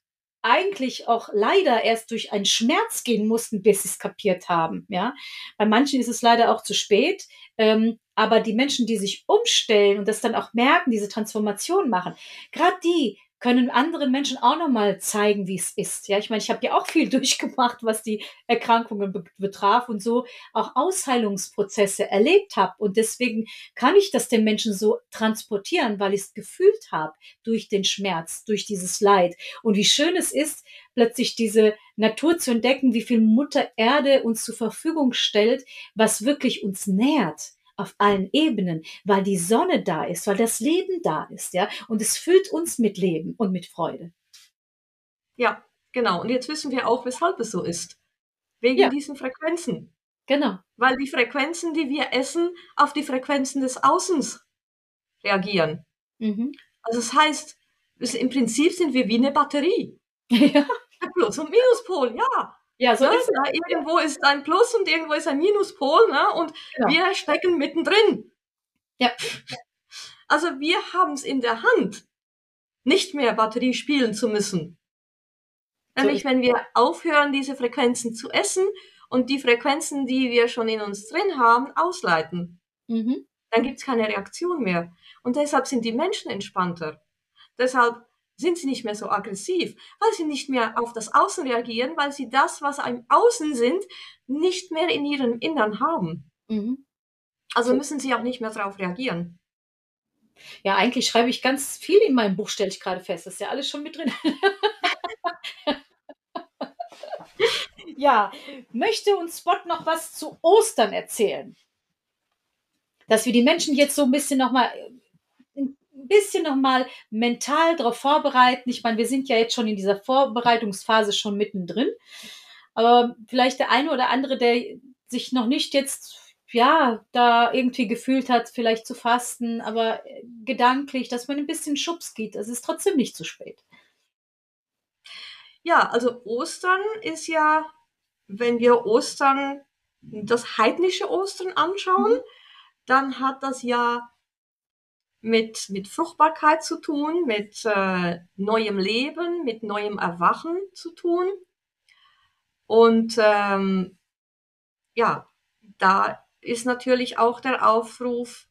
eigentlich auch leider erst durch einen Schmerz gehen mussten, bis sie es kapiert haben. Ja, bei manchen ist es leider auch zu spät. Ähm, aber die Menschen, die sich umstellen und das dann auch merken, diese Transformation machen, gerade die können anderen Menschen auch nochmal zeigen, wie es ist. Ja, ich meine, ich habe ja auch viel *laughs* durchgemacht, was die Erkrankungen be betraf und so auch Ausheilungsprozesse erlebt habe. Und deswegen kann ich das den Menschen so transportieren, weil ich es gefühlt habe durch den Schmerz, durch dieses Leid. Und wie schön es ist, plötzlich diese Natur zu entdecken, wie viel Mutter Erde uns zur Verfügung stellt, was wirklich uns nährt auf allen Ebenen, weil die Sonne da ist, weil das Leben da ist, ja, und es füllt uns mit Leben und mit Freude. Ja, genau. Und jetzt wissen wir auch, weshalb es so ist. Wegen ja. diesen Frequenzen. Genau. Weil die Frequenzen, die wir essen, auf die Frequenzen des Außens reagieren. Mhm. Also das heißt, im Prinzip sind wir wie eine Batterie. *laughs* Ja. Plus- und Minuspol, ja. Ja, so ne? ist es. Irgendwo ist ein Plus und irgendwo ist ein Minuspol, ne? Und genau. wir stecken mittendrin. Ja. Also wir haben es in der Hand, nicht mehr Batterie spielen zu müssen. Nämlich, wenn wir aufhören, diese Frequenzen zu essen und die Frequenzen, die wir schon in uns drin haben, ausleiten. Mhm. Dann gibt es keine Reaktion mehr. Und deshalb sind die Menschen entspannter. Deshalb sind sie nicht mehr so aggressiv, weil sie nicht mehr auf das Außen reagieren, weil sie das, was im Außen sind, nicht mehr in ihrem Innern haben. Mhm. Also müssen sie auch nicht mehr darauf reagieren. Ja, eigentlich schreibe ich ganz viel in meinem Buch, stelle ich gerade fest. Das ist ja alles schon mit drin. *laughs* ja, möchte uns Spot noch was zu Ostern erzählen? Dass wir die Menschen jetzt so ein bisschen nochmal ein bisschen nochmal mental darauf vorbereiten. Ich meine, wir sind ja jetzt schon in dieser Vorbereitungsphase schon mittendrin. Aber vielleicht der eine oder andere, der sich noch nicht jetzt ja, da irgendwie gefühlt hat, vielleicht zu fasten, aber gedanklich, dass man ein bisschen Schubs geht. Es ist trotzdem nicht zu spät. Ja, also Ostern ist ja, wenn wir Ostern, das heidnische Ostern anschauen, mhm. dann hat das ja mit, mit Fruchtbarkeit zu tun, mit äh, neuem Leben, mit neuem Erwachen zu tun. Und ähm, ja, da ist natürlich auch der Aufruf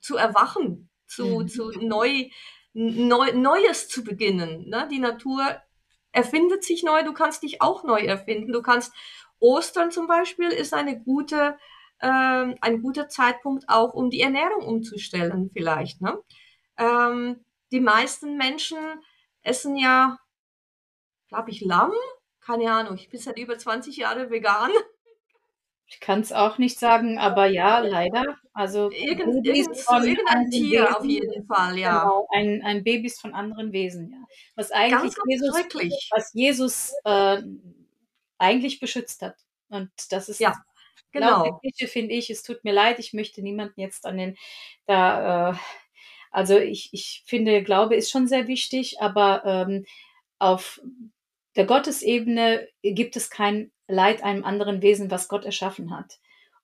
zu erwachen, zu, mhm. zu neu, neu, Neues zu beginnen. Ne? Die Natur erfindet sich neu, du kannst dich auch neu erfinden. Du kannst Ostern zum Beispiel ist eine gute ähm, ein guter Zeitpunkt auch, um die Ernährung umzustellen vielleicht. Ne? Ähm, die meisten Menschen essen ja, glaube ich, Lamm. Keine Ahnung, ich bin seit über 20 Jahren vegan. Ich kann es auch nicht sagen, aber ja, leider. Also Irgend, irgend, von irgendein Tier Wesen, auf jeden Fall, ja. Genau, ein, ein Babys von anderen Wesen, ja. Was eigentlich ganz, ganz Jesus, was Jesus äh, eigentlich beschützt hat. Und das ist ja. Genau. Küche finde ich, es tut mir leid, ich möchte niemanden jetzt an den, da, äh, also ich, ich finde, Glaube ist schon sehr wichtig, aber ähm, auf der Gottesebene gibt es kein Leid einem anderen Wesen, was Gott erschaffen hat.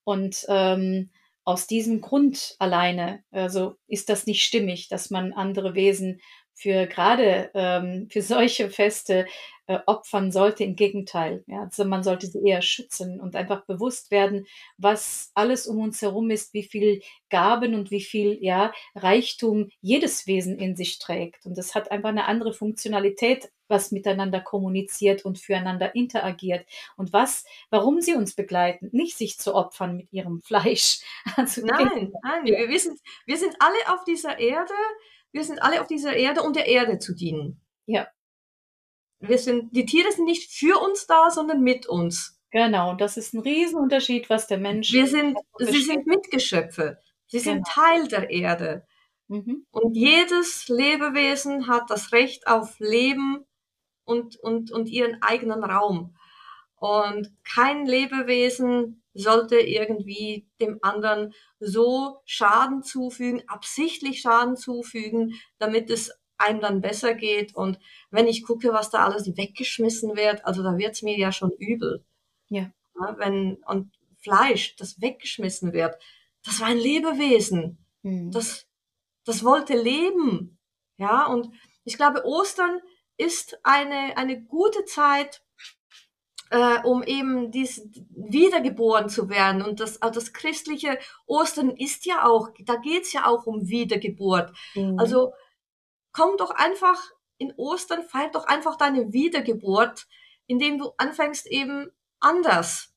Und ähm, aus diesem Grund alleine, also ist das nicht stimmig, dass man andere Wesen für gerade ähm, für solche Feste äh, opfern sollte. Im Gegenteil, ja, also man sollte sie eher schützen und einfach bewusst werden, was alles um uns herum ist, wie viel Gaben und wie viel ja Reichtum jedes Wesen in sich trägt. Und das hat einfach eine andere Funktionalität, was miteinander kommuniziert und füreinander interagiert und was, warum sie uns begleiten, nicht sich zu opfern mit ihrem *laughs* Fleisch. Also nein, nein, wir, wir, sind, wir sind alle auf dieser Erde wir sind alle auf dieser Erde, um der Erde zu dienen. Ja. Wir sind, die Tiere sind nicht für uns da, sondern mit uns. Genau, das ist ein Riesenunterschied, was der Mensch. Wir sind, sie sind Mitgeschöpfe. Sie genau. sind Teil der Erde. Mhm. Und jedes Lebewesen hat das Recht auf Leben und, und, und ihren eigenen Raum. Und kein Lebewesen sollte irgendwie dem anderen so Schaden zufügen, absichtlich Schaden zufügen, damit es einem dann besser geht. Und wenn ich gucke, was da alles weggeschmissen wird, also da wird's mir ja schon übel. Ja. ja. wenn, und Fleisch, das weggeschmissen wird, das war ein Lebewesen. Mhm. Das, das wollte leben. Ja, und ich glaube, Ostern ist eine, eine gute Zeit, äh, um eben dies wiedergeboren zu werden. Und das, also das christliche Ostern ist ja auch, da geht's ja auch um Wiedergeburt. Mhm. Also komm doch einfach in Ostern, feier doch einfach deine Wiedergeburt, indem du anfängst eben anders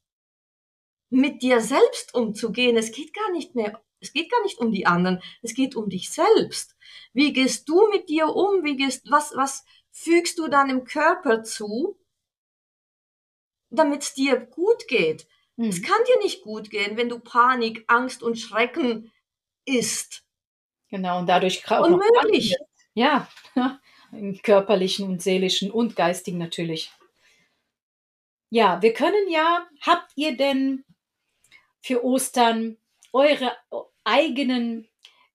mit dir selbst umzugehen. Es geht gar nicht mehr, es geht gar nicht um die anderen, es geht um dich selbst. Wie gehst du mit dir um? Wie gehst, was, was fügst du deinem Körper zu? damit es dir gut geht. Mhm. Es kann dir nicht gut gehen, wenn du Panik, Angst und Schrecken isst. Genau, und dadurch auch Unmöglich. Ja, *laughs* im körperlichen und seelischen und geistigen natürlich. Ja, wir können ja, habt ihr denn für Ostern eure eigenen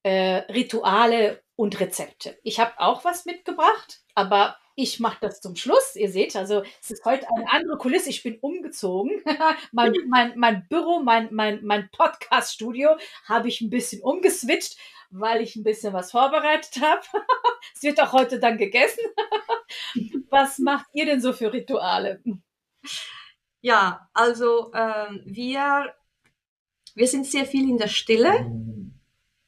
äh, Rituale und Rezepte? Ich habe auch was mitgebracht, aber ich mache das zum Schluss. Ihr seht, also es ist heute eine andere Kulisse. Ich bin umgezogen. *laughs* mein, mein, mein Büro, mein, mein, mein Podcast-Studio habe ich ein bisschen umgeswitcht, weil ich ein bisschen was vorbereitet habe. *laughs* es wird auch heute dann gegessen. *laughs* was macht ihr denn so für Rituale? Ja, also ähm, wir, wir sind sehr viel in der Stille.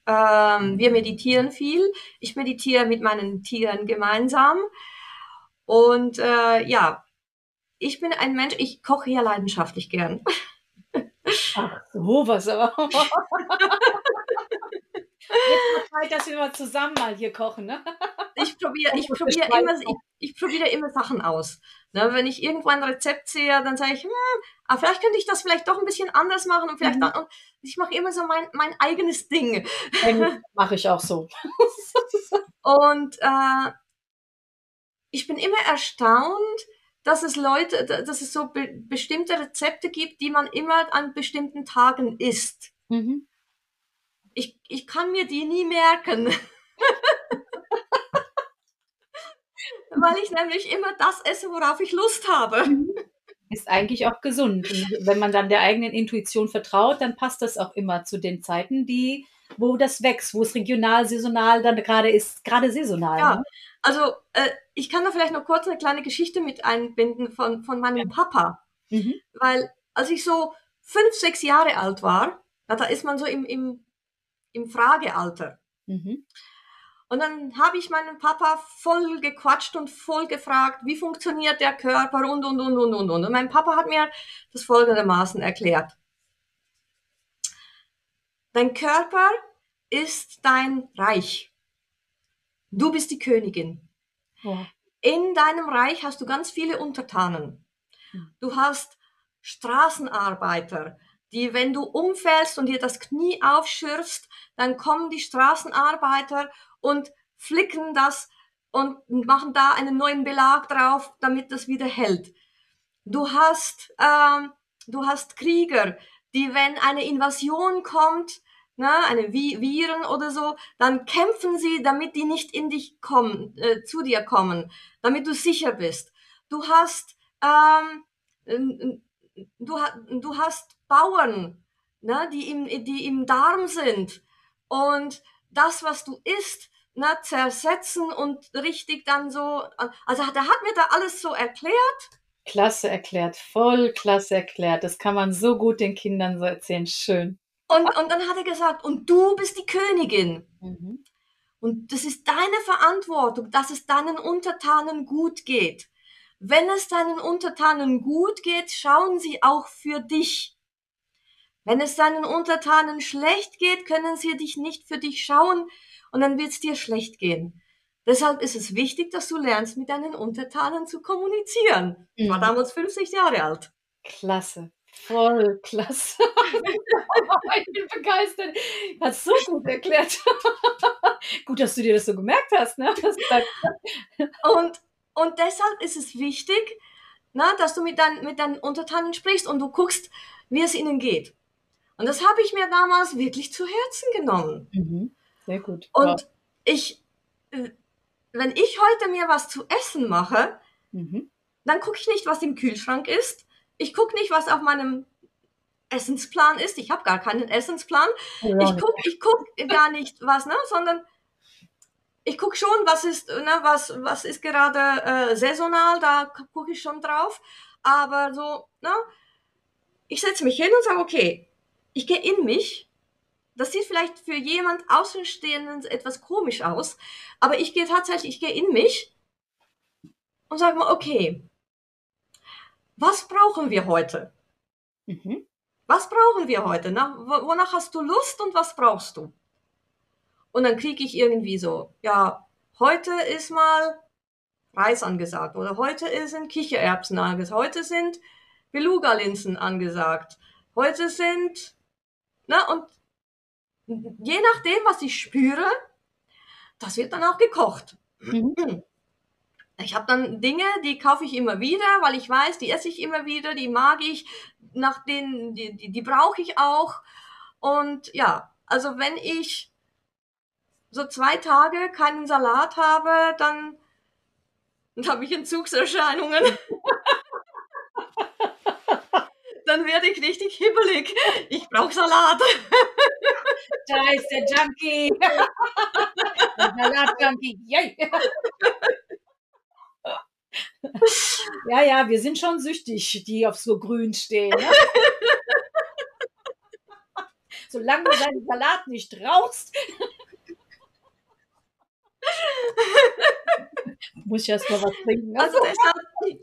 Ähm, wir meditieren viel. Ich meditiere mit meinen Tieren gemeinsam. Und äh, ja, ich bin ein Mensch, ich koche ja leidenschaftlich gern. Ach, so was aber. *laughs* Jetzt Zeit, dass wir mal zusammen mal hier kochen, ne? Ich probiere *laughs* ich probier immer, ich, ich probiere immer Sachen aus. Ne, wenn ich irgendwo ein Rezept sehe, dann sage ich, hm, ah, vielleicht könnte ich das vielleicht doch ein bisschen anders machen und vielleicht mhm. dann, und ich mache immer so mein, mein eigenes Ding. *laughs* Mache ich auch so. und äh, ich bin immer erstaunt, dass es Leute, dass es so be bestimmte Rezepte gibt, die man immer an bestimmten Tagen isst. Mhm. Ich, ich kann mir die nie merken. *laughs* Weil ich nämlich immer das esse, worauf ich Lust habe. Mhm. Ist eigentlich auch gesund. Und wenn man dann der eigenen Intuition vertraut, dann passt das auch immer zu den Zeiten, die, wo das wächst, wo es regional, saisonal dann gerade ist, gerade saisonal. Ja, ne? Also äh, ich kann da vielleicht noch kurz eine kleine Geschichte mit einbinden von, von meinem ja. Papa. Mhm. Weil als ich so fünf, sechs Jahre alt war, na, da ist man so im, im, im Fragealter. Mhm. Und dann habe ich meinen Papa voll gequatscht und voll gefragt, wie funktioniert der Körper und, und, und, und, und, und. Und mein Papa hat mir das folgendermaßen erklärt. Dein Körper ist dein Reich. Du bist die Königin. Ja. In deinem Reich hast du ganz viele Untertanen. Du hast Straßenarbeiter, die, wenn du umfällst und dir das Knie aufschürfst, dann kommen die Straßenarbeiter und flicken das und machen da einen neuen Belag drauf, damit das wieder hält. Du hast, ähm, du hast Krieger, die, wenn eine Invasion kommt, na, eine Viren oder so, dann kämpfen sie, damit die nicht in dich kommen, äh, zu dir kommen, damit du sicher bist. du hast, ähm, du, du hast Bauern, ne, die, im, die im Darm sind und das, was du isst, ne, zersetzen und richtig dann so, also der hat mir da alles so erklärt. Klasse erklärt, voll klasse erklärt. Das kann man so gut den Kindern so erzählen. Schön. Und, und dann hat er gesagt, und du bist die Königin. Mhm. Und das ist deine Verantwortung, dass es deinen Untertanen gut geht. Wenn es deinen Untertanen gut geht, schauen sie auch für dich. Wenn es deinen Untertanen schlecht geht, können sie dich nicht für dich schauen und dann wird es dir schlecht gehen. Deshalb ist es wichtig, dass du lernst, mit deinen Untertanen zu kommunizieren. Ich war mhm. damals 50 Jahre alt. Klasse. Voll klasse. *laughs* ich bin begeistert. Hast so gut erklärt. *laughs* gut, dass du dir das so gemerkt hast. Ne? *laughs* und, und deshalb ist es wichtig, na, dass du mit, dein, mit deinen Untertanen sprichst und du guckst, wie es ihnen geht. Und das habe ich mir damals wirklich zu Herzen genommen. Mhm. Sehr gut. Und wow. ich, wenn ich heute mir was zu essen mache, mhm. dann gucke ich nicht, was im Kühlschrank ist. Ich gucke nicht, was auf meinem Essensplan ist. Ich habe gar keinen Essensplan. Ja. Ich gucke ich guck gar nicht was, ne, sondern ich gucke schon, was ist, ne, was, was ist gerade äh, saisonal, da gucke ich schon drauf. Aber so, ne, ich setze mich hin und sage, okay, ich gehe in mich das sieht vielleicht für jemand Außenstehenden etwas komisch aus, aber ich gehe tatsächlich, ich gehe in mich und sage mal, okay, was brauchen wir heute? Mhm. Was brauchen wir heute? Nach, wonach hast du Lust und was brauchst du? Und dann kriege ich irgendwie so, ja, heute ist mal Reis angesagt oder heute sind Kichererbsen angesagt, heute sind Beluga-Linsen angesagt, heute sind, na, und je nachdem, was ich spüre, das wird dann auch gekocht. Mhm. *clears throat* Ich habe dann Dinge, die kaufe ich immer wieder, weil ich weiß, die esse ich immer wieder, die mag ich, nach denen, die, die, die brauche ich auch. Und ja, also wenn ich so zwei Tage keinen Salat habe, dann, dann habe ich Entzugserscheinungen. *laughs* dann werde ich richtig hibbelig. Ich brauche Salat. *laughs* Da ist der Junkie. *laughs* der Salat-Junkie. Yay. Ja, ja, wir sind schon süchtig, die auf so grün stehen. Ne? Solange du deinen Salat nicht rauchst, muss ich erst mal was trinken. Also deshalb,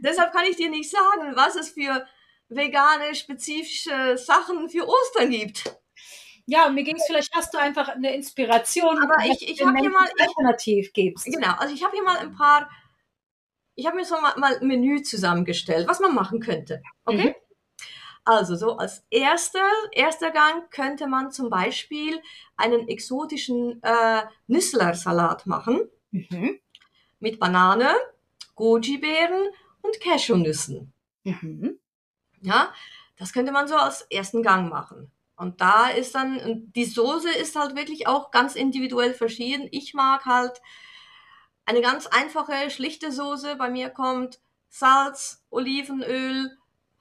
deshalb kann ich dir nicht sagen, was es für vegane, spezifische Sachen für Ostern gibt. Ja, mir ging es vielleicht, hast du einfach eine Inspiration, aber ich, ich habe hier mal alternativ gibst. Genau, also ich habe hier mal ein paar, ich habe mir so mal, mal ein Menü zusammengestellt, was man machen könnte. Okay? Mhm. Also so als erster, erster Gang könnte man zum Beispiel einen exotischen äh, Nüsslersalat machen mhm. mit Banane, Goji-Beeren und Cashewnüssen. Mhm. Ja, das könnte man so als ersten Gang machen. Und da ist dann, die Soße ist halt wirklich auch ganz individuell verschieden. Ich mag halt eine ganz einfache, schlichte Soße. Bei mir kommt Salz, Olivenöl,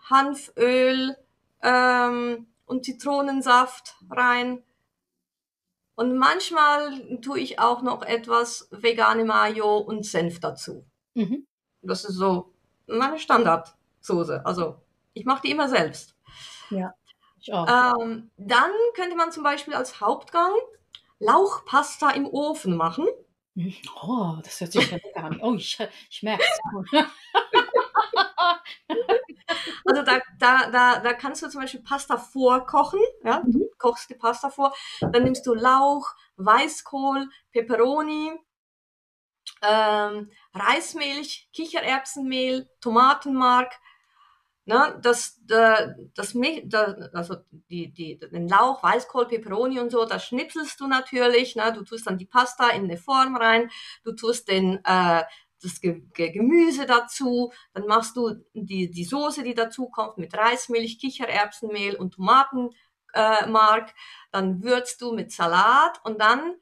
Hanföl ähm, und Zitronensaft rein. Und manchmal tue ich auch noch etwas vegane Mayo und Senf dazu. Mhm. Das ist so meine Standardsoße. Also ich mache die immer selbst. Ja, ich auch. Ähm, dann könnte man zum Beispiel als Hauptgang Lauchpasta im Ofen machen. Oh, das hört sich ja lecker an. Oh, ich, ich merke es. *laughs* also da, da, da, da kannst du zum Beispiel Pasta vorkochen. Ja? Du mhm. kochst die Pasta vor. Dann nimmst du Lauch, Weißkohl, Peperoni, ähm, Reismilch, Kichererbsenmehl, Tomatenmark, Ne, das, das, das, also die, die, den Lauch, Weißkohl, Peperoni und so, das schnipselst du natürlich. Ne? Du tust dann die Pasta in eine Form rein, du tust den, äh, das Ge Gemüse dazu, dann machst du die, die Soße, die dazu kommt, mit Reismilch, Kichererbsenmehl und Tomatenmark. Äh, dann würzt du mit Salat und dann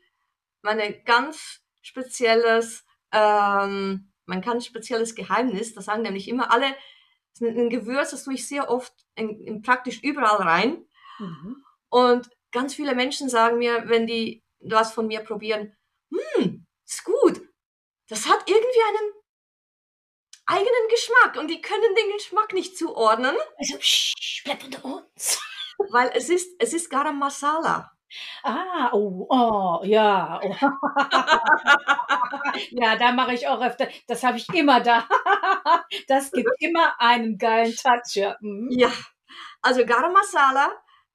meine ganz spezielles ähm, mein ganz spezielles Geheimnis. Das sagen nämlich immer alle, ein Gewürz, das tue ich sehr oft in, in praktisch überall rein. Mhm. Und ganz viele Menschen sagen mir, wenn die was von mir probieren, hm, ist gut. Das hat irgendwie einen eigenen Geschmack und die können den Geschmack nicht zuordnen. Also, psch, bleib unter uns. Weil es ist, es ist Garam Masala. Ah, oh, oh, ja. Oh. *laughs* ja, da mache ich auch öfter. Das habe ich immer da. *laughs* das gibt immer einen geilen Touch. Ja, mhm. ja. also Garam Masala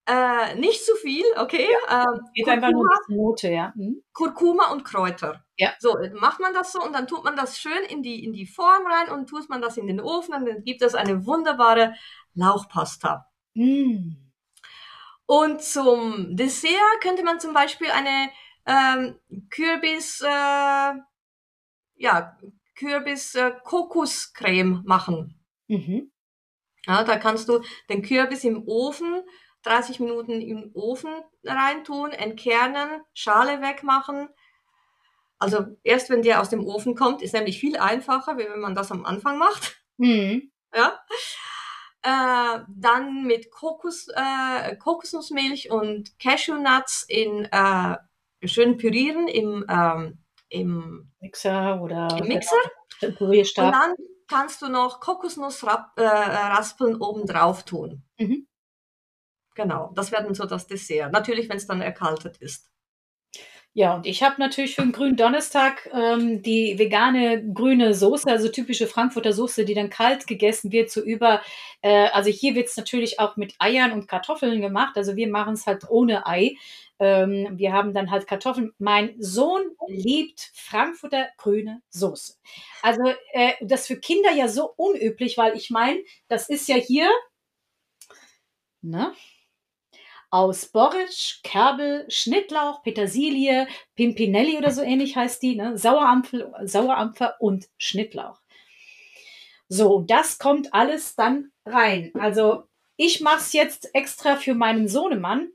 äh, nicht zu viel, okay? Ja, ähm, geht Kurkuma, einfach nur Note, ja. Hm? Kurkuma und Kräuter. Ja. So, macht man das so und dann tut man das schön in die, in die Form rein und tut man das in den Ofen und dann gibt es eine wunderbare Lauchpasta. Mm. Und zum Dessert könnte man zum Beispiel eine ähm, Kürbis, äh, ja, Kürbis-Kokoscreme äh, machen. Mhm. Ja, da kannst du den Kürbis im Ofen 30 Minuten im Ofen reintun, entkernen, Schale wegmachen. Also erst wenn der aus dem Ofen kommt, ist nämlich viel einfacher, wie wenn man das am Anfang macht. Mhm. Ja. Äh, dann mit Kokos, äh, Kokosnussmilch und Cashewnuts in äh, schön pürieren im, ähm, im Mixer oder im Mixer. Und dann kannst du noch Kokosnussraspeln äh, oben drauf tun. Mhm. Genau, das wäre dann so das Dessert. Natürlich, wenn es dann erkaltet ist. Ja, und ich habe natürlich für den grünen Donnerstag ähm, die vegane grüne Soße, also typische Frankfurter Soße, die dann kalt gegessen wird, so über, äh, also hier wird es natürlich auch mit Eiern und Kartoffeln gemacht, also wir machen es halt ohne Ei. Ähm, wir haben dann halt Kartoffeln. Mein Sohn liebt Frankfurter grüne Soße. Also äh, das für Kinder ja so unüblich, weil ich meine, das ist ja hier, ne? Aus Borretsch, Kerbel, Schnittlauch, Petersilie, Pimpinelli oder so ähnlich heißt die, ne? Sauerampfel, Sauerampfer und Schnittlauch. So, das kommt alles dann rein. Also ich mache es jetzt extra für meinen Sohnemann.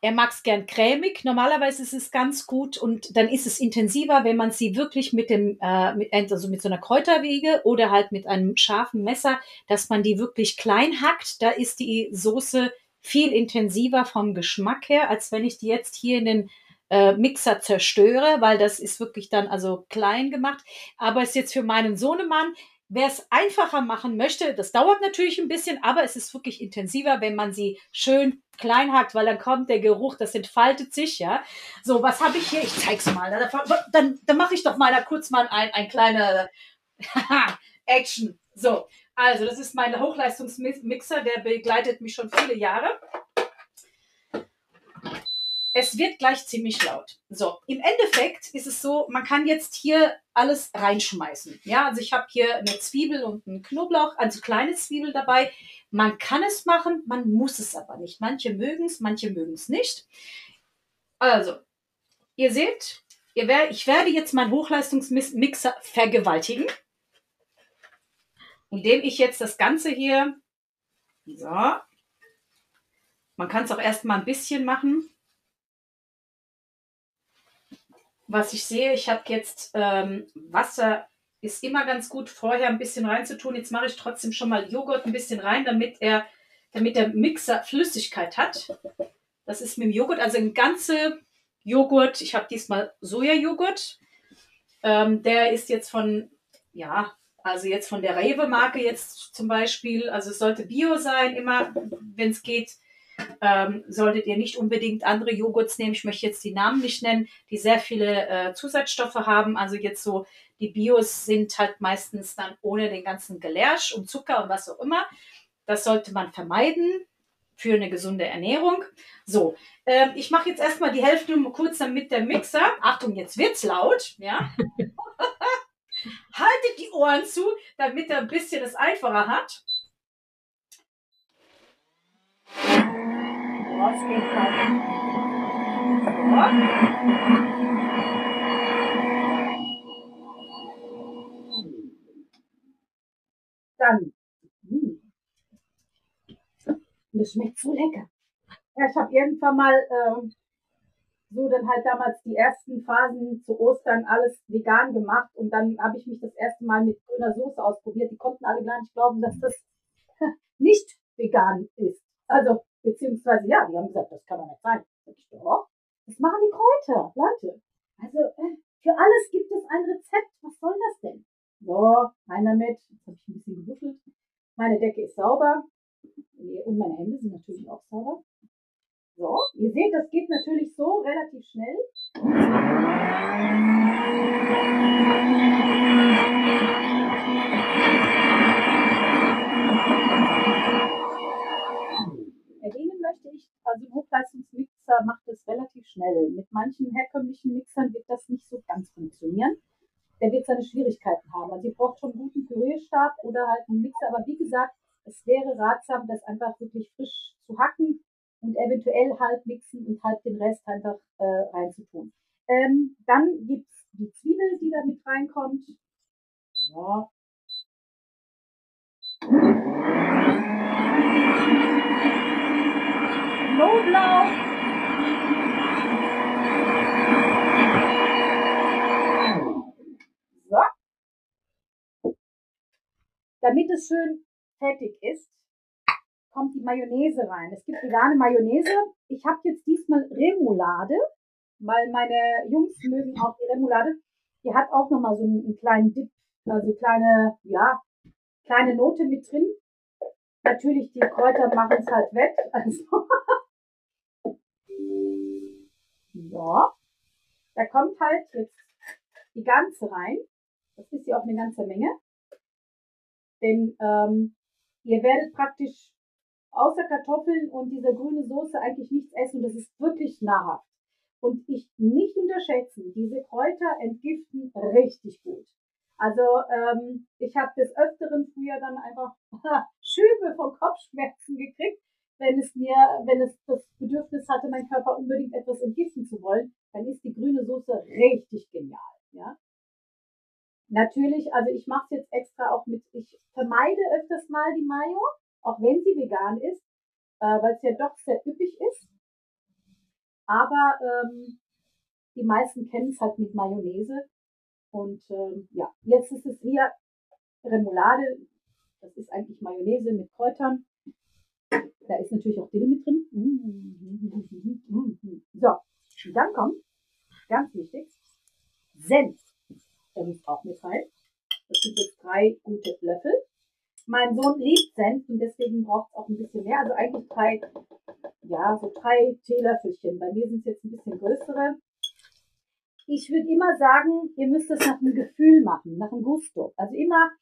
Er mag es gern cremig. Normalerweise ist es ganz gut und dann ist es intensiver, wenn man sie wirklich mit dem, äh, mit, also mit so einer Kräuterwege oder halt mit einem scharfen Messer, dass man die wirklich klein hackt. Da ist die Soße viel intensiver vom Geschmack her, als wenn ich die jetzt hier in den äh, Mixer zerstöre, weil das ist wirklich dann also klein gemacht. Aber ist jetzt für meinen Sohnemann, wer es einfacher machen möchte, das dauert natürlich ein bisschen, aber es ist wirklich intensiver, wenn man sie schön klein hackt, weil dann kommt der Geruch, das entfaltet sich, ja. So, was habe ich hier? Ich zeig's mal. Dann, dann mache ich doch mal da kurz mal ein, ein kleiner *laughs* Action. So, also, das ist mein Hochleistungsmixer, der begleitet mich schon viele Jahre. Es wird gleich ziemlich laut. So, im Endeffekt ist es so, man kann jetzt hier alles reinschmeißen. Ja, also ich habe hier eine Zwiebel und einen Knoblauch, also kleine Zwiebel dabei. Man kann es machen, man muss es aber nicht. Manche mögen es, manche mögen es nicht. Also, ihr seht, ich werde jetzt meinen Hochleistungsmixer vergewaltigen indem ich jetzt das Ganze hier, so, man kann es auch erstmal ein bisschen machen. Was ich sehe, ich habe jetzt ähm, Wasser, ist immer ganz gut vorher ein bisschen reinzutun. Jetzt mache ich trotzdem schon mal Joghurt ein bisschen rein, damit er, damit der Mixer Flüssigkeit hat. Das ist mit dem Joghurt, also ein ganze Joghurt. Ich habe diesmal Sojajoghurt. Ähm, der ist jetzt von, ja, also jetzt von der Rewe-Marke jetzt zum Beispiel, also es sollte Bio sein, immer, wenn es geht. Ähm, solltet ihr nicht unbedingt andere Joghurts nehmen. Ich möchte jetzt die Namen nicht nennen, die sehr viele äh, Zusatzstoffe haben. Also jetzt so, die Bios sind halt meistens dann ohne den ganzen Gelärsch und Zucker und was auch immer. Das sollte man vermeiden für eine gesunde Ernährung. So, äh, ich mache jetzt erstmal die Hälfte kurz dann mit der Mixer. Achtung, jetzt wird's laut, ja. *laughs* Haltet die Ohren zu, damit er ein bisschen es einfacher hat. Dann. Hm. Das schmeckt so lecker. Ich habe irgendwann mal ähm, so dann halt damals die ersten Phasen zu Ostern alles vegan gemacht und dann habe ich mich das erste Mal mit grüner Soße ausprobiert. Die konnten alle gar nicht glauben, dass das *laughs* nicht vegan ist. Also, beziehungsweise, ja, die haben gesagt, das kann doch nicht sein. Ich, doch, das machen die Kräuter, Leute. Also, äh, für alles gibt es ein Rezept. Was soll das denn? So, einer mit. Jetzt habe ich ein bisschen gewuschelt. Meine Decke ist sauber. Und meine Hände sind natürlich auch sauber. So, ihr seht, das geht natürlich so relativ schnell. Erwähnen möchte ich, also ein Hochleistungsmixer macht es relativ schnell. Mit manchen herkömmlichen Mixern wird das nicht so ganz funktionieren. Der wird seine Schwierigkeiten haben. Also ihr braucht schon einen guten Pürierstab oder halt einen Mixer. Aber wie gesagt, es wäre ratsam, das einfach wirklich frisch zu hacken und eventuell halb mixen und halb den Rest einfach äh, reinzutun. Ähm, dann gibt's die Zwiebel, die da mit reinkommt. Ja. Knoblauch. So. Damit es schön fettig ist, kommt die Mayonnaise rein. Es gibt vegane Mayonnaise. Ich habe jetzt diesmal Remoulade, weil meine Jungs mögen auch die Remoulade. Die hat auch nochmal so einen, einen kleinen Dip, also kleine, ja, kleine Note mit drin. Natürlich, die Kräuter machen es halt wett. *laughs* Also. ja. Da kommt halt jetzt die ganze rein. Das ist ja auch eine ganze Menge. Denn ähm, ihr werdet praktisch außer Kartoffeln und dieser grüne Soße eigentlich nichts essen. Das ist wirklich nahrhaft. Und ich nicht unterschätzen, diese Kräuter entgiften richtig gut. Also ähm, ich habe des Öfteren früher dann einfach *laughs* Schübe von Kopfschmerzen gekriegt, wenn es mir, wenn es das Bedürfnis hatte, mein Körper unbedingt etwas entgiften zu wollen, dann ist die grüne Soße richtig genial. Ja? Natürlich, also ich mache es jetzt extra auch mit, ich vermeide öfters mal die Mayo, auch wenn sie vegan ist, äh, weil es ja doch sehr üppig ist. Aber ähm, die meisten kennen es halt mit Mayonnaise. Und ähm, ja, jetzt ist es hier Remoulade. Das ist eigentlich Mayonnaise mit Kräutern. Da ist natürlich auch Dill mit drin. *laughs* So, dann kommt, ganz wichtig, Senf. Der muss auch mit rein. Das sind jetzt drei gute Löffel. Mein Sohn liebt Senf und deswegen braucht es auch ein bisschen mehr. Also eigentlich drei, ja, so drei Teelöffelchen. Bei mir sind es jetzt ein bisschen größere. Ich würde immer sagen, ihr müsst es nach einem Gefühl machen, nach einem Gusto. Also immer,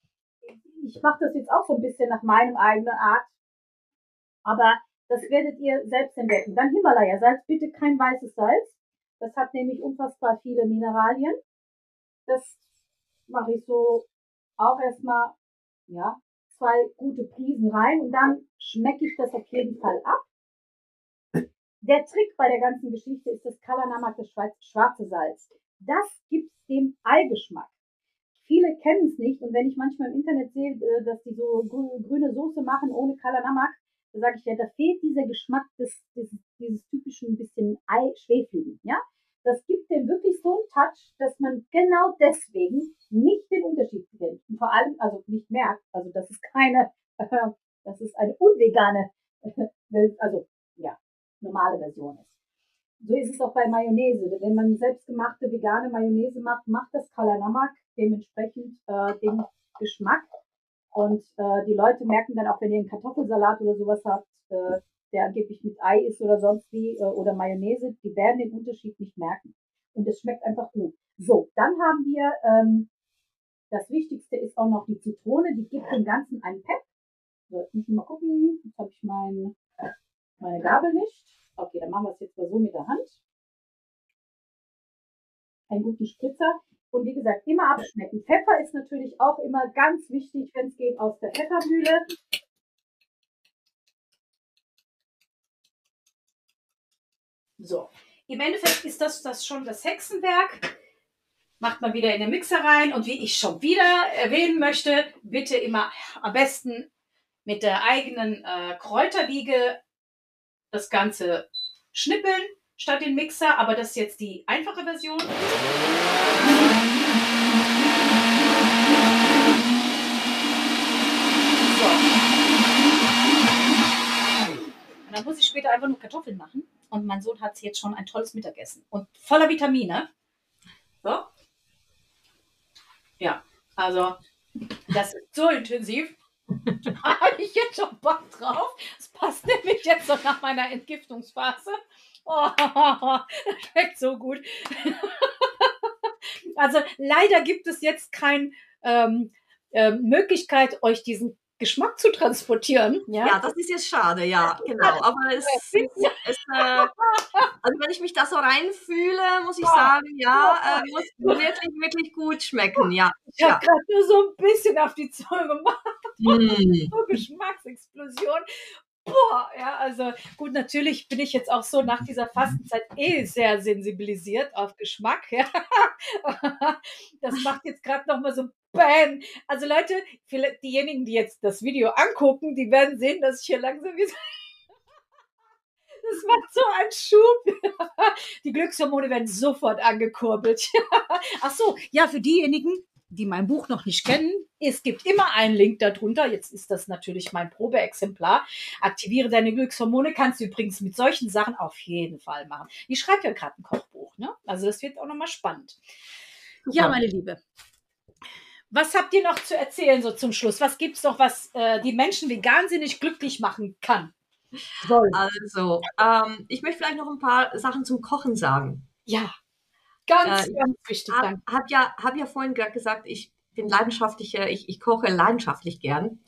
ich mache das jetzt auch so ein bisschen nach meinem eigenen Art. Aber das werdet ihr selbst entdecken. Dann Himalaya-Salz, bitte kein weißes Salz. Das hat nämlich unfassbar viele Mineralien. Das mache ich so auch erstmal, ja, zwei gute Prisen rein und dann schmecke ich das auf jeden Fall ab. Der Trick bei der ganzen Geschichte ist das Kalanamak, das schwarze Salz. Das gibt dem Eigeschmack. Viele kennen es nicht und wenn ich manchmal im Internet sehe, äh, dass die so grüne Soße machen ohne Kalanamak, dann sage ich ja, da fehlt dieser Geschmack des, des, dieses typischen bisschen Ei-Schwefligen, ja? Das gibt dem wirklich so einen Touch, dass man genau deswegen nicht den Unterschied kennt. Und vor allem, also nicht merkt, also das ist keine, äh, *laughs* das ist eine unvegane, *laughs* äh, also ja, normale Version ist. So ist es auch bei Mayonnaise. Wenn man selbstgemachte vegane Mayonnaise macht, macht das Kalanamak dementsprechend äh, den Geschmack. Und äh, die Leute merken dann auch, wenn ihr einen Kartoffelsalat oder sowas habt, äh, der angeblich mit Ei ist oder sonst wie, äh, oder Mayonnaise, die werden den Unterschied nicht merken. Und es schmeckt einfach gut. So, dann haben wir, ähm, das Wichtigste ist auch noch die Zitrone, die gibt dem Ganzen einen Pep. So, jetzt müssen wir mal gucken, jetzt habe ich mein, meine Gabel nicht. Okay, dann machen wir es jetzt mal so mit der Hand. Einen guten Spritzer. Und wie gesagt, immer abschmecken. Pfeffer ist natürlich auch immer ganz wichtig, wenn es geht, aus der Pfeffermühle. So, im Endeffekt ist das, das schon das Hexenwerk. Macht man wieder in den Mixer rein und wie ich schon wieder erwähnen möchte, bitte immer am besten mit der eigenen äh, Kräuterwiege das Ganze schnippeln, statt den Mixer, aber das ist jetzt die einfache Version. dann muss ich später einfach nur Kartoffeln machen. Und mein Sohn hat jetzt schon ein tolles Mittagessen. Und voller Vitamine. So. Ja, also das ist so intensiv. *laughs* da habe ich jetzt schon Bock drauf. Das passt nämlich jetzt so nach meiner Entgiftungsphase. Oh, *laughs* das schmeckt so gut. *laughs* also leider gibt es jetzt keine ähm, äh, Möglichkeit, euch diesen Geschmack zu transportieren. Ja, ja das ist jetzt schade, ja, genau. Aber es, es, *laughs* es äh, also wenn ich mich da so reinfühle, muss ich sagen, ja, äh, muss wirklich, wirklich gut schmecken, ja. Ich habe gerade nur so ein bisschen auf die Zunge gemacht. Mm. *laughs* so Geschmacksexplosion. Boah, ja, also gut, natürlich bin ich jetzt auch so nach dieser Fastenzeit eh sehr sensibilisiert auf Geschmack. Ja. *laughs* Das macht jetzt gerade nochmal so ein Bam. Also Leute, diejenigen, die jetzt das Video angucken, die werden sehen, dass ich hier langsam wieder *laughs* das macht so einen Schub. *laughs* Die Glückshormone werden sofort angekurbelt. *laughs* Ach so, ja, für diejenigen, die mein Buch noch nicht kennen, es gibt immer einen Link darunter. Jetzt ist das natürlich mein Probeexemplar. Aktiviere deine Glückshormone kannst du übrigens mit solchen Sachen auf jeden Fall machen. Ich schreibe ja gerade ein Kochbuch, ne? Also das wird auch nochmal spannend. Ja, meine Liebe, was habt ihr noch zu erzählen so zum Schluss? Was gibt es noch, was äh, die Menschen wahnsinnig glücklich machen kann? Soll. Also, ähm, ich möchte vielleicht noch ein paar Sachen zum Kochen sagen. Ja, ganz, äh, ganz wichtig. Ich habe hab ja, hab ja vorhin gesagt, ich bin leidenschaftlicher, ich, ich koche leidenschaftlich gern.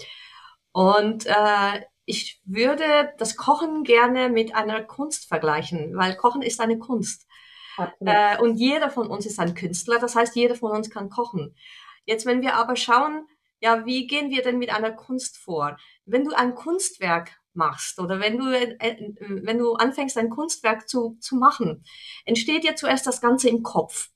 Und äh, ich würde das Kochen gerne mit einer Kunst vergleichen, weil Kochen ist eine Kunst. Äh, und jeder von uns ist ein Künstler, das heißt, jeder von uns kann kochen. Jetzt, wenn wir aber schauen, ja, wie gehen wir denn mit einer Kunst vor? Wenn du ein Kunstwerk machst oder wenn du, äh, äh, wenn du anfängst, ein Kunstwerk zu, zu machen, entsteht dir zuerst das Ganze im Kopf.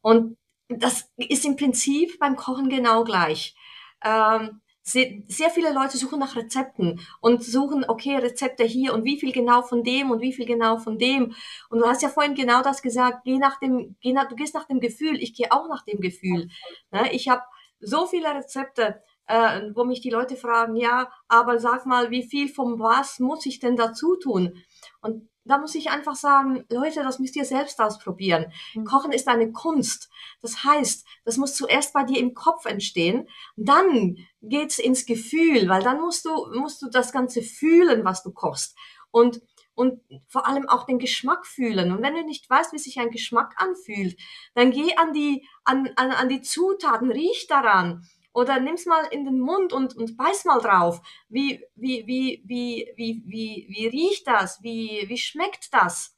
Und das ist im Prinzip beim Kochen genau gleich. Ähm, sehr viele Leute suchen nach Rezepten und suchen, okay, Rezepte hier und wie viel genau von dem und wie viel genau von dem. Und du hast ja vorhin genau das gesagt, geh nach dem, geh nach, du gehst nach dem Gefühl, ich gehe auch nach dem Gefühl. Ne? Ich habe so viele Rezepte, äh, wo mich die Leute fragen, ja, aber sag mal, wie viel vom was muss ich denn dazu tun? Und da muss ich einfach sagen, Leute, das müsst ihr selbst ausprobieren. Mhm. Kochen ist eine Kunst. Das heißt, das muss zuerst bei dir im Kopf entstehen. Dann geht's ins Gefühl, weil dann musst du, musst du das Ganze fühlen, was du kochst. Und, und vor allem auch den Geschmack fühlen. Und wenn du nicht weißt, wie sich ein Geschmack anfühlt, dann geh an die, an, an, an die Zutaten, riech daran oder nimm's mal in den Mund und, und beiß mal drauf. Wie, wie, wie, wie, wie, wie, wie riecht das? Wie, wie schmeckt das?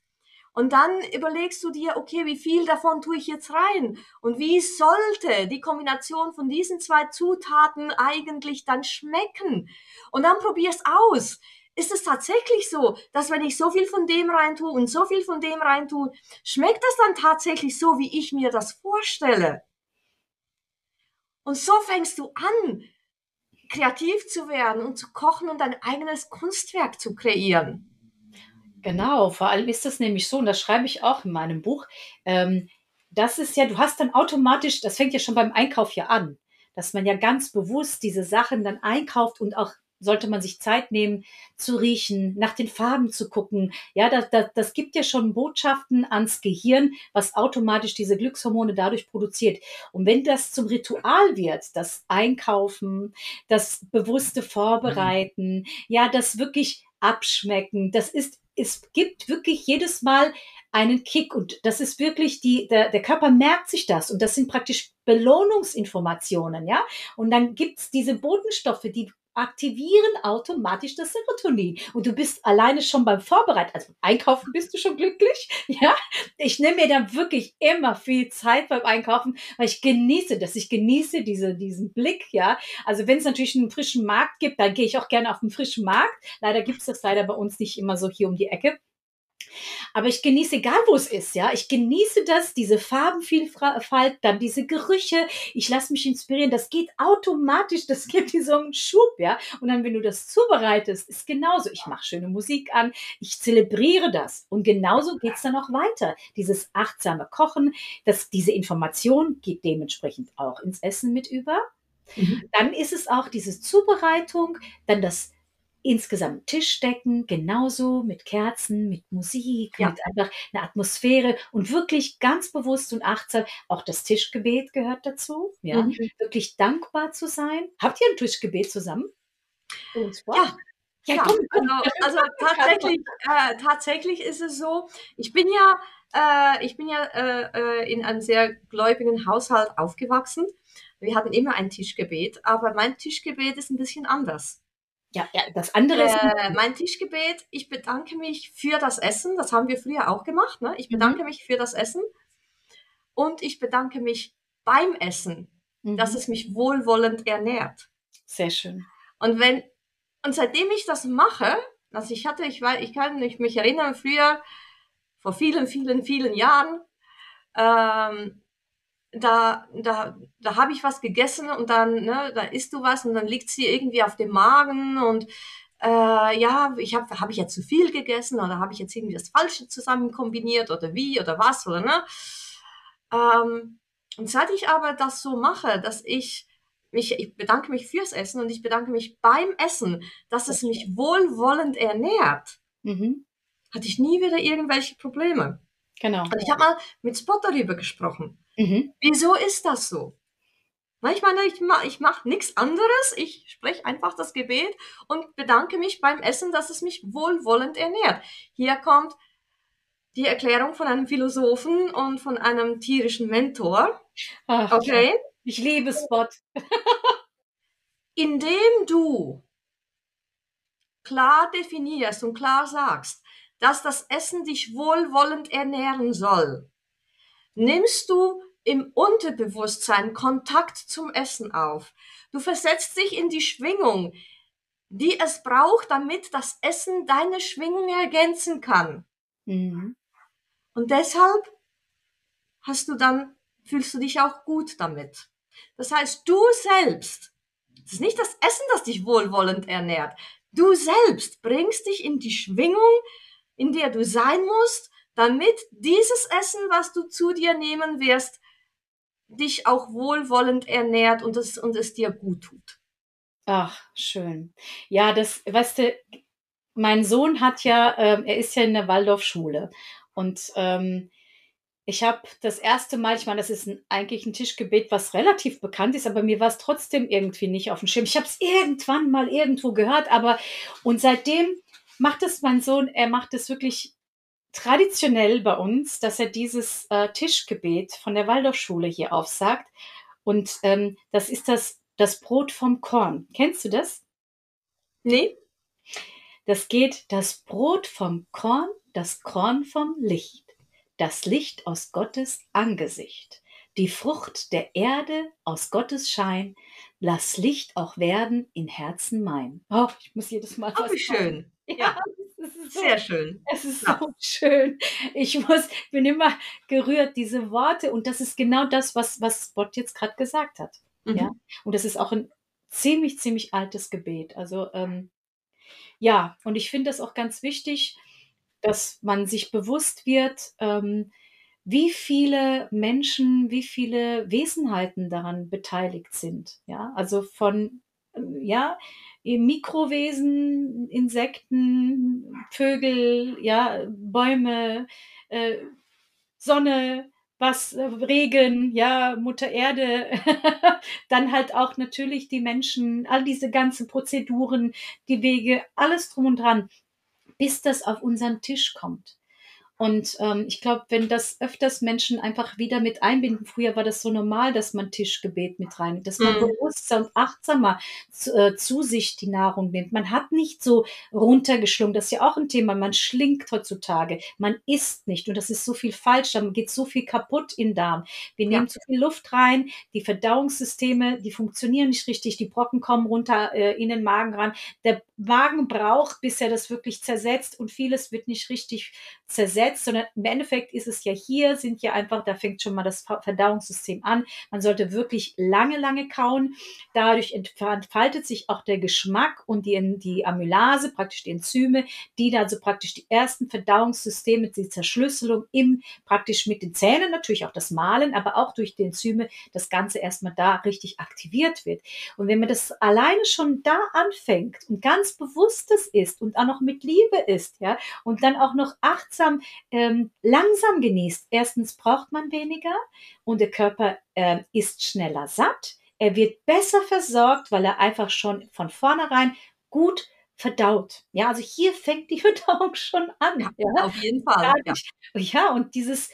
Und dann überlegst du dir, okay, wie viel davon tue ich jetzt rein? Und wie sollte die Kombination von diesen zwei Zutaten eigentlich dann schmecken? Und dann probier's aus. Ist es tatsächlich so, dass wenn ich so viel von dem rein tue und so viel von dem rein tue, schmeckt das dann tatsächlich so, wie ich mir das vorstelle? Und so fängst du an, kreativ zu werden und zu kochen und dein eigenes Kunstwerk zu kreieren. Genau, vor allem ist das nämlich so, und das schreibe ich auch in meinem Buch, ähm, das ist ja, du hast dann automatisch, das fängt ja schon beim Einkauf ja an, dass man ja ganz bewusst diese Sachen dann einkauft und auch sollte man sich Zeit nehmen zu riechen, nach den Farben zu gucken. Ja, das, das, das gibt ja schon Botschaften ans Gehirn, was automatisch diese Glückshormone dadurch produziert. Und wenn das zum Ritual wird, das Einkaufen, das bewusste Vorbereiten, mhm. ja, das wirklich Abschmecken, das ist, es gibt wirklich jedes Mal einen Kick und das ist wirklich die, der, der Körper merkt sich das und das sind praktisch Belohnungsinformationen, ja. Und dann gibt's diese Botenstoffe, die aktivieren automatisch das Serotonin. Und du bist alleine schon beim Vorbereiten, also beim Einkaufen bist du schon glücklich. *laughs* Ja, ich nehme mir dann wirklich immer viel Zeit beim Einkaufen, weil ich genieße das. Ich genieße diese, diesen Blick. Ja, also wenn es natürlich einen frischen Markt gibt, dann gehe ich auch gerne auf den frischen Markt. Leider gibt es das leider bei uns nicht immer so hier um die Ecke. Aber ich genieße, egal wo es ist, ja, ich genieße das, diese Farbenvielfalt, dann diese Gerüche. Ich lasse mich inspirieren. Das geht automatisch, das gibt dir so einen Schub, ja. Und dann, wenn du das zubereitest, ist genauso. Ich mache schöne Musik an, ich zelebriere das. Und genauso geht's dann auch weiter. Dieses achtsame Kochen, das, diese Information geht dementsprechend auch ins Essen mit über. Mhm. Dann ist es auch diese Zubereitung, dann das insgesamt Tischdecken, genauso mit Kerzen, mit Musik, ja. mit einfach einer Atmosphäre und wirklich ganz bewusst und achtsam. Auch das Tischgebet gehört dazu, ja, mhm. wirklich dankbar zu sein. Habt ihr ein Tischgebet zusammen? Ja, ja, komm, komm. Also, also tatsächlich, äh, tatsächlich ist es so, ich bin ja, äh, ich bin ja äh, äh, in einem sehr gläubigen Haushalt aufgewachsen. Wir hatten immer ein Tischgebet, aber mein Tischgebet ist ein bisschen anders. Ja, ja, das andere ist. Äh, mein Tischgebet, ich bedanke mich für das Essen. Das haben wir früher auch gemacht. Ne? Ich bedanke mhm. mich für das Essen. Und ich bedanke mich beim Essen, mhm. dass es mich wohlwollend ernährt. Sehr schön. Und wenn, und seitdem ich das mache, also ich hatte, ich weiß, ich kann mich erinnern, früher, vor vielen, vielen, vielen Jahren, ähm, da, da, da habe ich was gegessen und dann, ne, da isst du was und dann liegt sie irgendwie auf dem Magen und äh, ja, ich habe hab ich jetzt zu viel gegessen oder habe ich jetzt irgendwie das Falsche zusammen kombiniert oder wie oder was oder ne? Ähm, und seit ich aber das so mache, dass ich mich, ich bedanke mich fürs Essen und ich bedanke mich beim Essen, dass es mich wohlwollend ernährt, mhm. hatte ich nie wieder irgendwelche Probleme. Genau. Und ich habe mal mit Spot darüber gesprochen. Mhm. Wieso ist das so? Ich meine, ich mache ich mach nichts anderes. Ich spreche einfach das Gebet und bedanke mich beim Essen, dass es mich wohlwollend ernährt. Hier kommt die Erklärung von einem Philosophen und von einem tierischen Mentor. Ach, okay. Ich liebe Spot. *laughs* Indem du klar definierst und klar sagst, dass das Essen dich wohlwollend ernähren soll, nimmst du im Unterbewusstsein Kontakt zum Essen auf. Du versetzt dich in die Schwingung, die es braucht, damit das Essen deine Schwingung ergänzen kann. Mhm. Und deshalb hast du dann, fühlst du dich auch gut damit. Das heißt, du selbst, es ist nicht das Essen, das dich wohlwollend ernährt. Du selbst bringst dich in die Schwingung, in der du sein musst, damit dieses Essen, was du zu dir nehmen wirst, dich auch wohlwollend ernährt und es, und es dir gut tut. Ach, schön. Ja, das, weißt du, mein Sohn hat ja, ähm, er ist ja in der Waldorfschule und ähm, ich habe das erste Mal, ich meine, das ist ein, eigentlich ein Tischgebet, was relativ bekannt ist, aber mir war es trotzdem irgendwie nicht auf dem Schirm. Ich habe es irgendwann mal irgendwo gehört, aber und seitdem macht es mein Sohn, er macht es wirklich traditionell bei uns, dass er dieses äh, Tischgebet von der Waldorfschule hier aufsagt. Und ähm, das ist das, das Brot vom Korn. Kennst du das? Nee. Das geht das Brot vom Korn, das Korn vom Licht, das Licht aus Gottes Angesicht, die Frucht der Erde aus Gottes Schein, lass Licht auch werden in Herzen mein. Oh, ich muss jedes Mal. Oh, wie schön. Ja, ja. So, Sehr schön. Es ist ja. so schön. Ich muss, bin immer gerührt, diese Worte. Und das ist genau das, was, was Spot jetzt gerade gesagt hat. Mhm. Ja. Und das ist auch ein ziemlich, ziemlich altes Gebet. Also, ähm, ja, und ich finde das auch ganz wichtig, dass man sich bewusst wird, ähm, wie viele Menschen, wie viele Wesenheiten daran beteiligt sind. Ja, also von, ähm, ja, Mikrowesen, Insekten, Vögel, ja, Bäume, äh, Sonne, was, äh, Regen, ja, Mutter Erde, *laughs* dann halt auch natürlich die Menschen, all diese ganzen Prozeduren, die Wege, alles drum und dran, bis das auf unseren Tisch kommt. Und ähm, ich glaube, wenn das öfters Menschen einfach wieder mit einbinden, früher war das so normal, dass man Tischgebet mit rein, dass man mhm. bewusster und achtsamer zu, äh, zu sich die Nahrung nimmt. Man hat nicht so runtergeschlungen, das ist ja auch ein Thema, man schlingt heutzutage, man isst nicht und das ist so viel falsch, dann geht so viel kaputt im Darm. Wir nehmen ja. zu viel Luft rein, die Verdauungssysteme, die funktionieren nicht richtig, die Brocken kommen runter äh, in den Magen ran, der Magen braucht, bis er das wirklich zersetzt und vieles wird nicht richtig zersetzt, sondern im Endeffekt ist es ja hier, sind ja einfach, da fängt schon mal das Verdauungssystem an. Man sollte wirklich lange, lange kauen. Dadurch entfaltet sich auch der Geschmack und die, die Amylase, praktisch die Enzyme, die da also praktisch die ersten Verdauungssysteme, die Zerschlüsselung im, praktisch mit den Zähnen, natürlich auch das Malen, aber auch durch die Enzyme, das Ganze erstmal da richtig aktiviert wird. Und wenn man das alleine schon da anfängt und ganz bewusst es ist und auch noch mit Liebe ist, ja, und dann auch noch achtsam, ähm, langsam genießt. Erstens braucht man weniger und der Körper äh, ist schneller satt. Er wird besser versorgt, weil er einfach schon von vornherein gut verdaut. Ja, also hier fängt die *laughs* Verdauung schon an. Ja, ja. Auf jeden Fall. Ja. ja, und dieses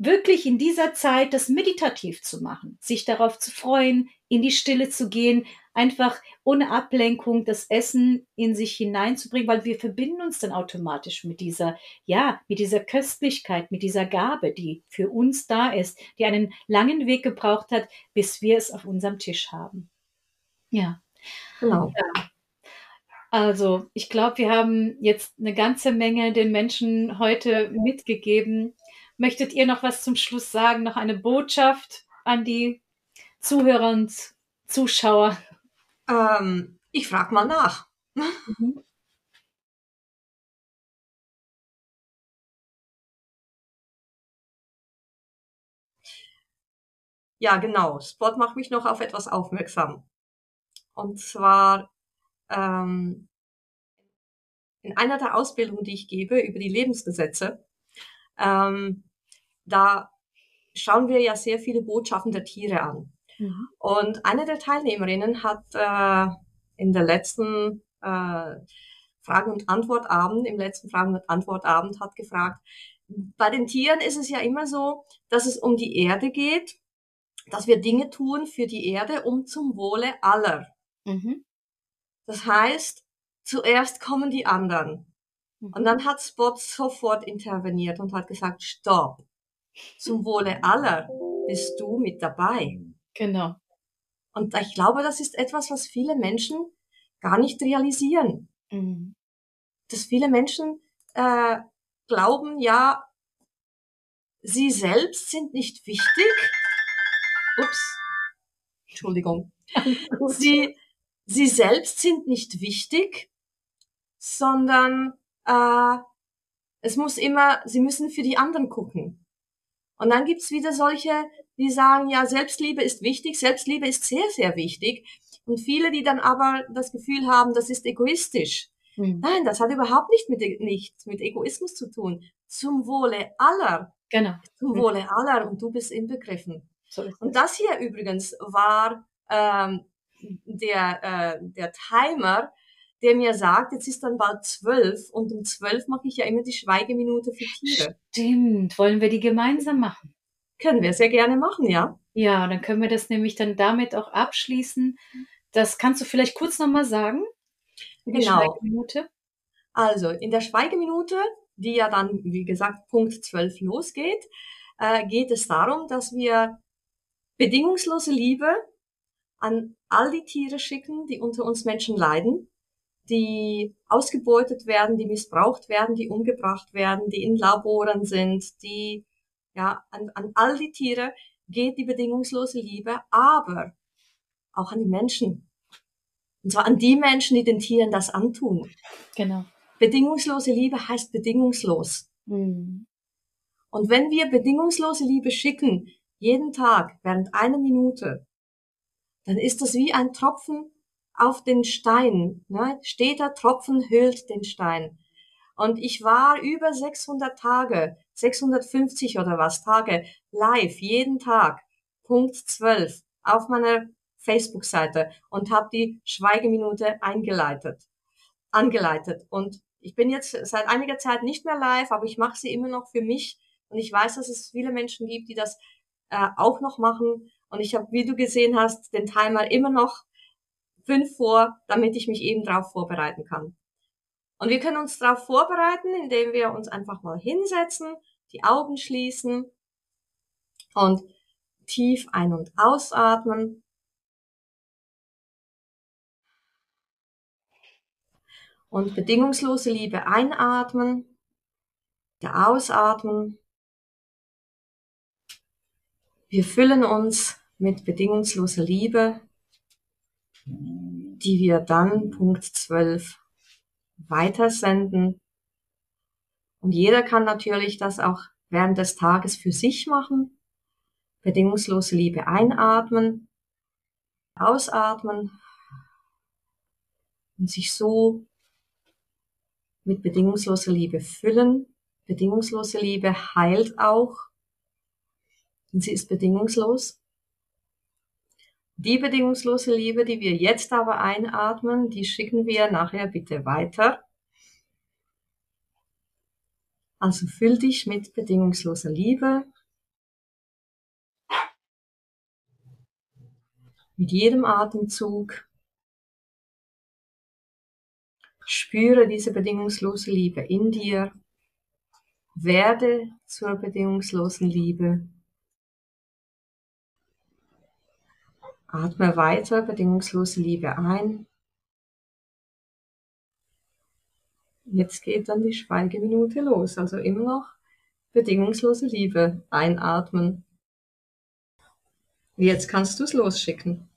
wirklich in dieser Zeit das meditativ zu machen, sich darauf zu freuen, in die Stille zu gehen, einfach ohne Ablenkung das Essen in sich hineinzubringen, weil wir verbinden uns dann automatisch mit dieser, ja, mit dieser Köstlichkeit, mit dieser Gabe, die für uns da ist, die einen langen Weg gebraucht hat, bis wir es auf unserem Tisch haben. Ja. Genau. Ja. Also, ich glaube, wir haben jetzt eine ganze Menge den Menschen heute mitgegeben. Möchtet ihr noch was zum Schluss sagen? Noch eine Botschaft an die Zuhörer und Zuschauer? Ähm, ich frage mal nach. Mhm. Ja, genau. Sport macht mich noch auf etwas aufmerksam. Und zwar ähm, in einer der Ausbildungen, die ich gebe über die Lebensgesetze, ähm, da schauen wir ja sehr viele Botschaften der Tiere an. Mhm. Und eine der Teilnehmerinnen hat äh, in der letzten äh, Fragen- und Antwortabend, im letzten Fragen- und Antwortabend hat gefragt, bei den Tieren ist es ja immer so, dass es um die Erde geht, dass wir Dinge tun für die Erde, um zum Wohle aller. Mhm. Das heißt, zuerst kommen die anderen. Mhm. Und dann hat Spot sofort interveniert und hat gesagt, stopp, zum Wohle aller bist du mit dabei. Genau. Und ich glaube, das ist etwas, was viele Menschen gar nicht realisieren. Mhm. Dass viele Menschen äh, glauben, ja, sie selbst sind nicht wichtig. Ups. Entschuldigung. *laughs* sie, sie selbst sind nicht wichtig, sondern äh, es muss immer, sie müssen für die anderen gucken. Und dann gibt's wieder solche, die sagen, ja, Selbstliebe ist wichtig, Selbstliebe ist sehr, sehr wichtig. Und viele, die dann aber das Gefühl haben, das ist egoistisch. Hm. Nein, das hat überhaupt nicht mit, nichts mit Egoismus zu tun. Zum Wohle aller. Genau. Zum hm. Wohle aller und du bist inbegriffen. So und das hier übrigens war ähm, der, äh, der Timer, der mir sagt, jetzt ist dann bald zwölf und um zwölf mache ich ja immer die Schweigeminute für Tiere. Stimmt. Wollen wir die gemeinsam machen? Können wir sehr gerne machen, ja. Ja, dann können wir das nämlich dann damit auch abschließen. Das kannst du vielleicht kurz nochmal sagen? Die genau. Schweigeminute. Also, in der Schweigeminute, die ja dann, wie gesagt, Punkt zwölf losgeht, äh, geht es darum, dass wir bedingungslose Liebe an all die Tiere schicken, die unter uns Menschen leiden, die ausgebeutet werden, die missbraucht werden, die umgebracht werden, die in Laboren sind, die, ja, an, an all die Tiere geht die bedingungslose Liebe, aber auch an die Menschen. Und zwar an die Menschen, die den Tieren das antun. Genau. Bedingungslose Liebe heißt bedingungslos. Mhm. Und wenn wir bedingungslose Liebe schicken, jeden Tag während einer Minute, dann ist das wie ein Tropfen auf den Stein. Ne? Steter Tropfen hüllt den Stein. Und ich war über 600 Tage, 650 oder was Tage live, jeden Tag, Punkt 12, auf meiner Facebook-Seite und habe die Schweigeminute eingeleitet, angeleitet. Und ich bin jetzt seit einiger Zeit nicht mehr live, aber ich mache sie immer noch für mich. Und ich weiß, dass es viele Menschen gibt, die das äh, auch noch machen. Und ich habe, wie du gesehen hast, den Timer immer noch fünf vor, damit ich mich eben darauf vorbereiten kann. Und wir können uns darauf vorbereiten, indem wir uns einfach mal hinsetzen, die Augen schließen und tief ein- und ausatmen. Und bedingungslose Liebe einatmen, der Ausatmen. Wir füllen uns mit bedingungsloser Liebe, die wir dann Punkt 12 weitersenden. Und jeder kann natürlich das auch während des Tages für sich machen. Bedingungslose Liebe einatmen, ausatmen und sich so mit bedingungsloser Liebe füllen. Bedingungslose Liebe heilt auch, und sie ist bedingungslos. Die bedingungslose Liebe, die wir jetzt aber einatmen, die schicken wir nachher bitte weiter. Also füll dich mit bedingungsloser Liebe. Mit jedem Atemzug spüre diese bedingungslose Liebe in dir. Werde zur bedingungslosen Liebe. Atme weiter bedingungslose Liebe ein. Jetzt geht dann die Schweigeminute los. Also immer noch bedingungslose Liebe einatmen. Jetzt kannst du es losschicken.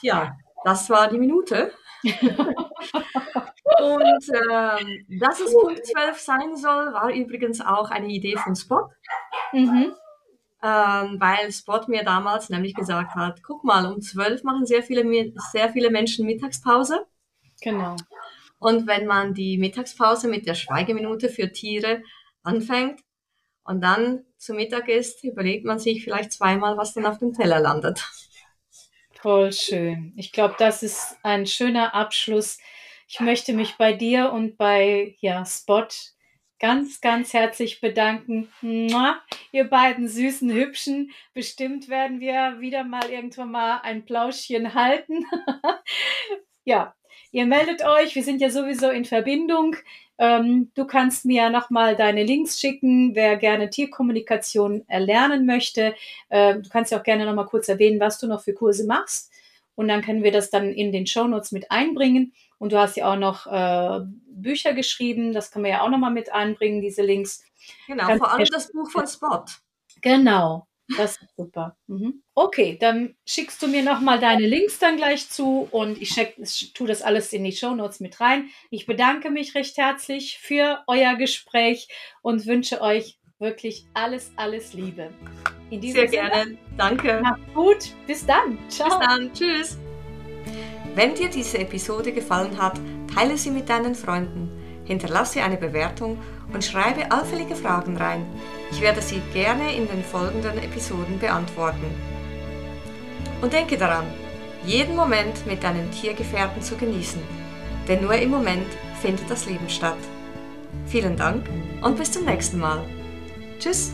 Tja, das war die Minute. *laughs* Und ähm, dass es Punkt 12 sein soll, war übrigens auch eine Idee von Spot. Mhm. Ähm, weil Spot mir damals nämlich gesagt hat, guck mal, um 12 machen sehr viele, sehr viele Menschen Mittagspause. Genau. Und wenn man die Mittagspause mit der Schweigeminute für Tiere anfängt und dann zu Mittag isst, überlegt man sich vielleicht zweimal, was dann auf dem Teller landet. Voll schön. Ich glaube, das ist ein schöner Abschluss. Ich möchte mich bei dir und bei ja, Spot ganz, ganz herzlich bedanken. Mua, ihr beiden süßen Hübschen. Bestimmt werden wir wieder mal irgendwann mal ein Plauschchen halten. *laughs* ja, ihr meldet euch. Wir sind ja sowieso in Verbindung. Ähm, du kannst mir nochmal deine Links schicken, wer gerne Tierkommunikation erlernen möchte. Äh, du kannst ja auch gerne nochmal kurz erwähnen, was du noch für Kurse machst. Und dann können wir das dann in den Shownotes mit einbringen. Und du hast ja auch noch äh, Bücher geschrieben, das können wir ja auch nochmal mit einbringen, diese Links. Genau, Kannst vor allem das Buch von Spot. Genau, das ist super. Mhm. Okay, dann schickst du mir nochmal deine Links dann gleich zu und ich, check, tue das alles in die Show Notes mit rein. Ich bedanke mich recht herzlich für euer Gespräch und wünsche euch wirklich alles, alles Liebe. In diesem Sehr Sinne, gerne. Danke. Macht gut. Bis dann. Ciao. Bis dann. Tschüss. Wenn dir diese Episode gefallen hat, teile sie mit deinen Freunden, hinterlasse eine Bewertung und schreibe allfällige Fragen rein. Ich werde sie gerne in den folgenden Episoden beantworten. Und denke daran, jeden Moment mit deinen Tiergefährten zu genießen, denn nur im Moment findet das Leben statt. Vielen Dank und bis zum nächsten Mal. Tschüss!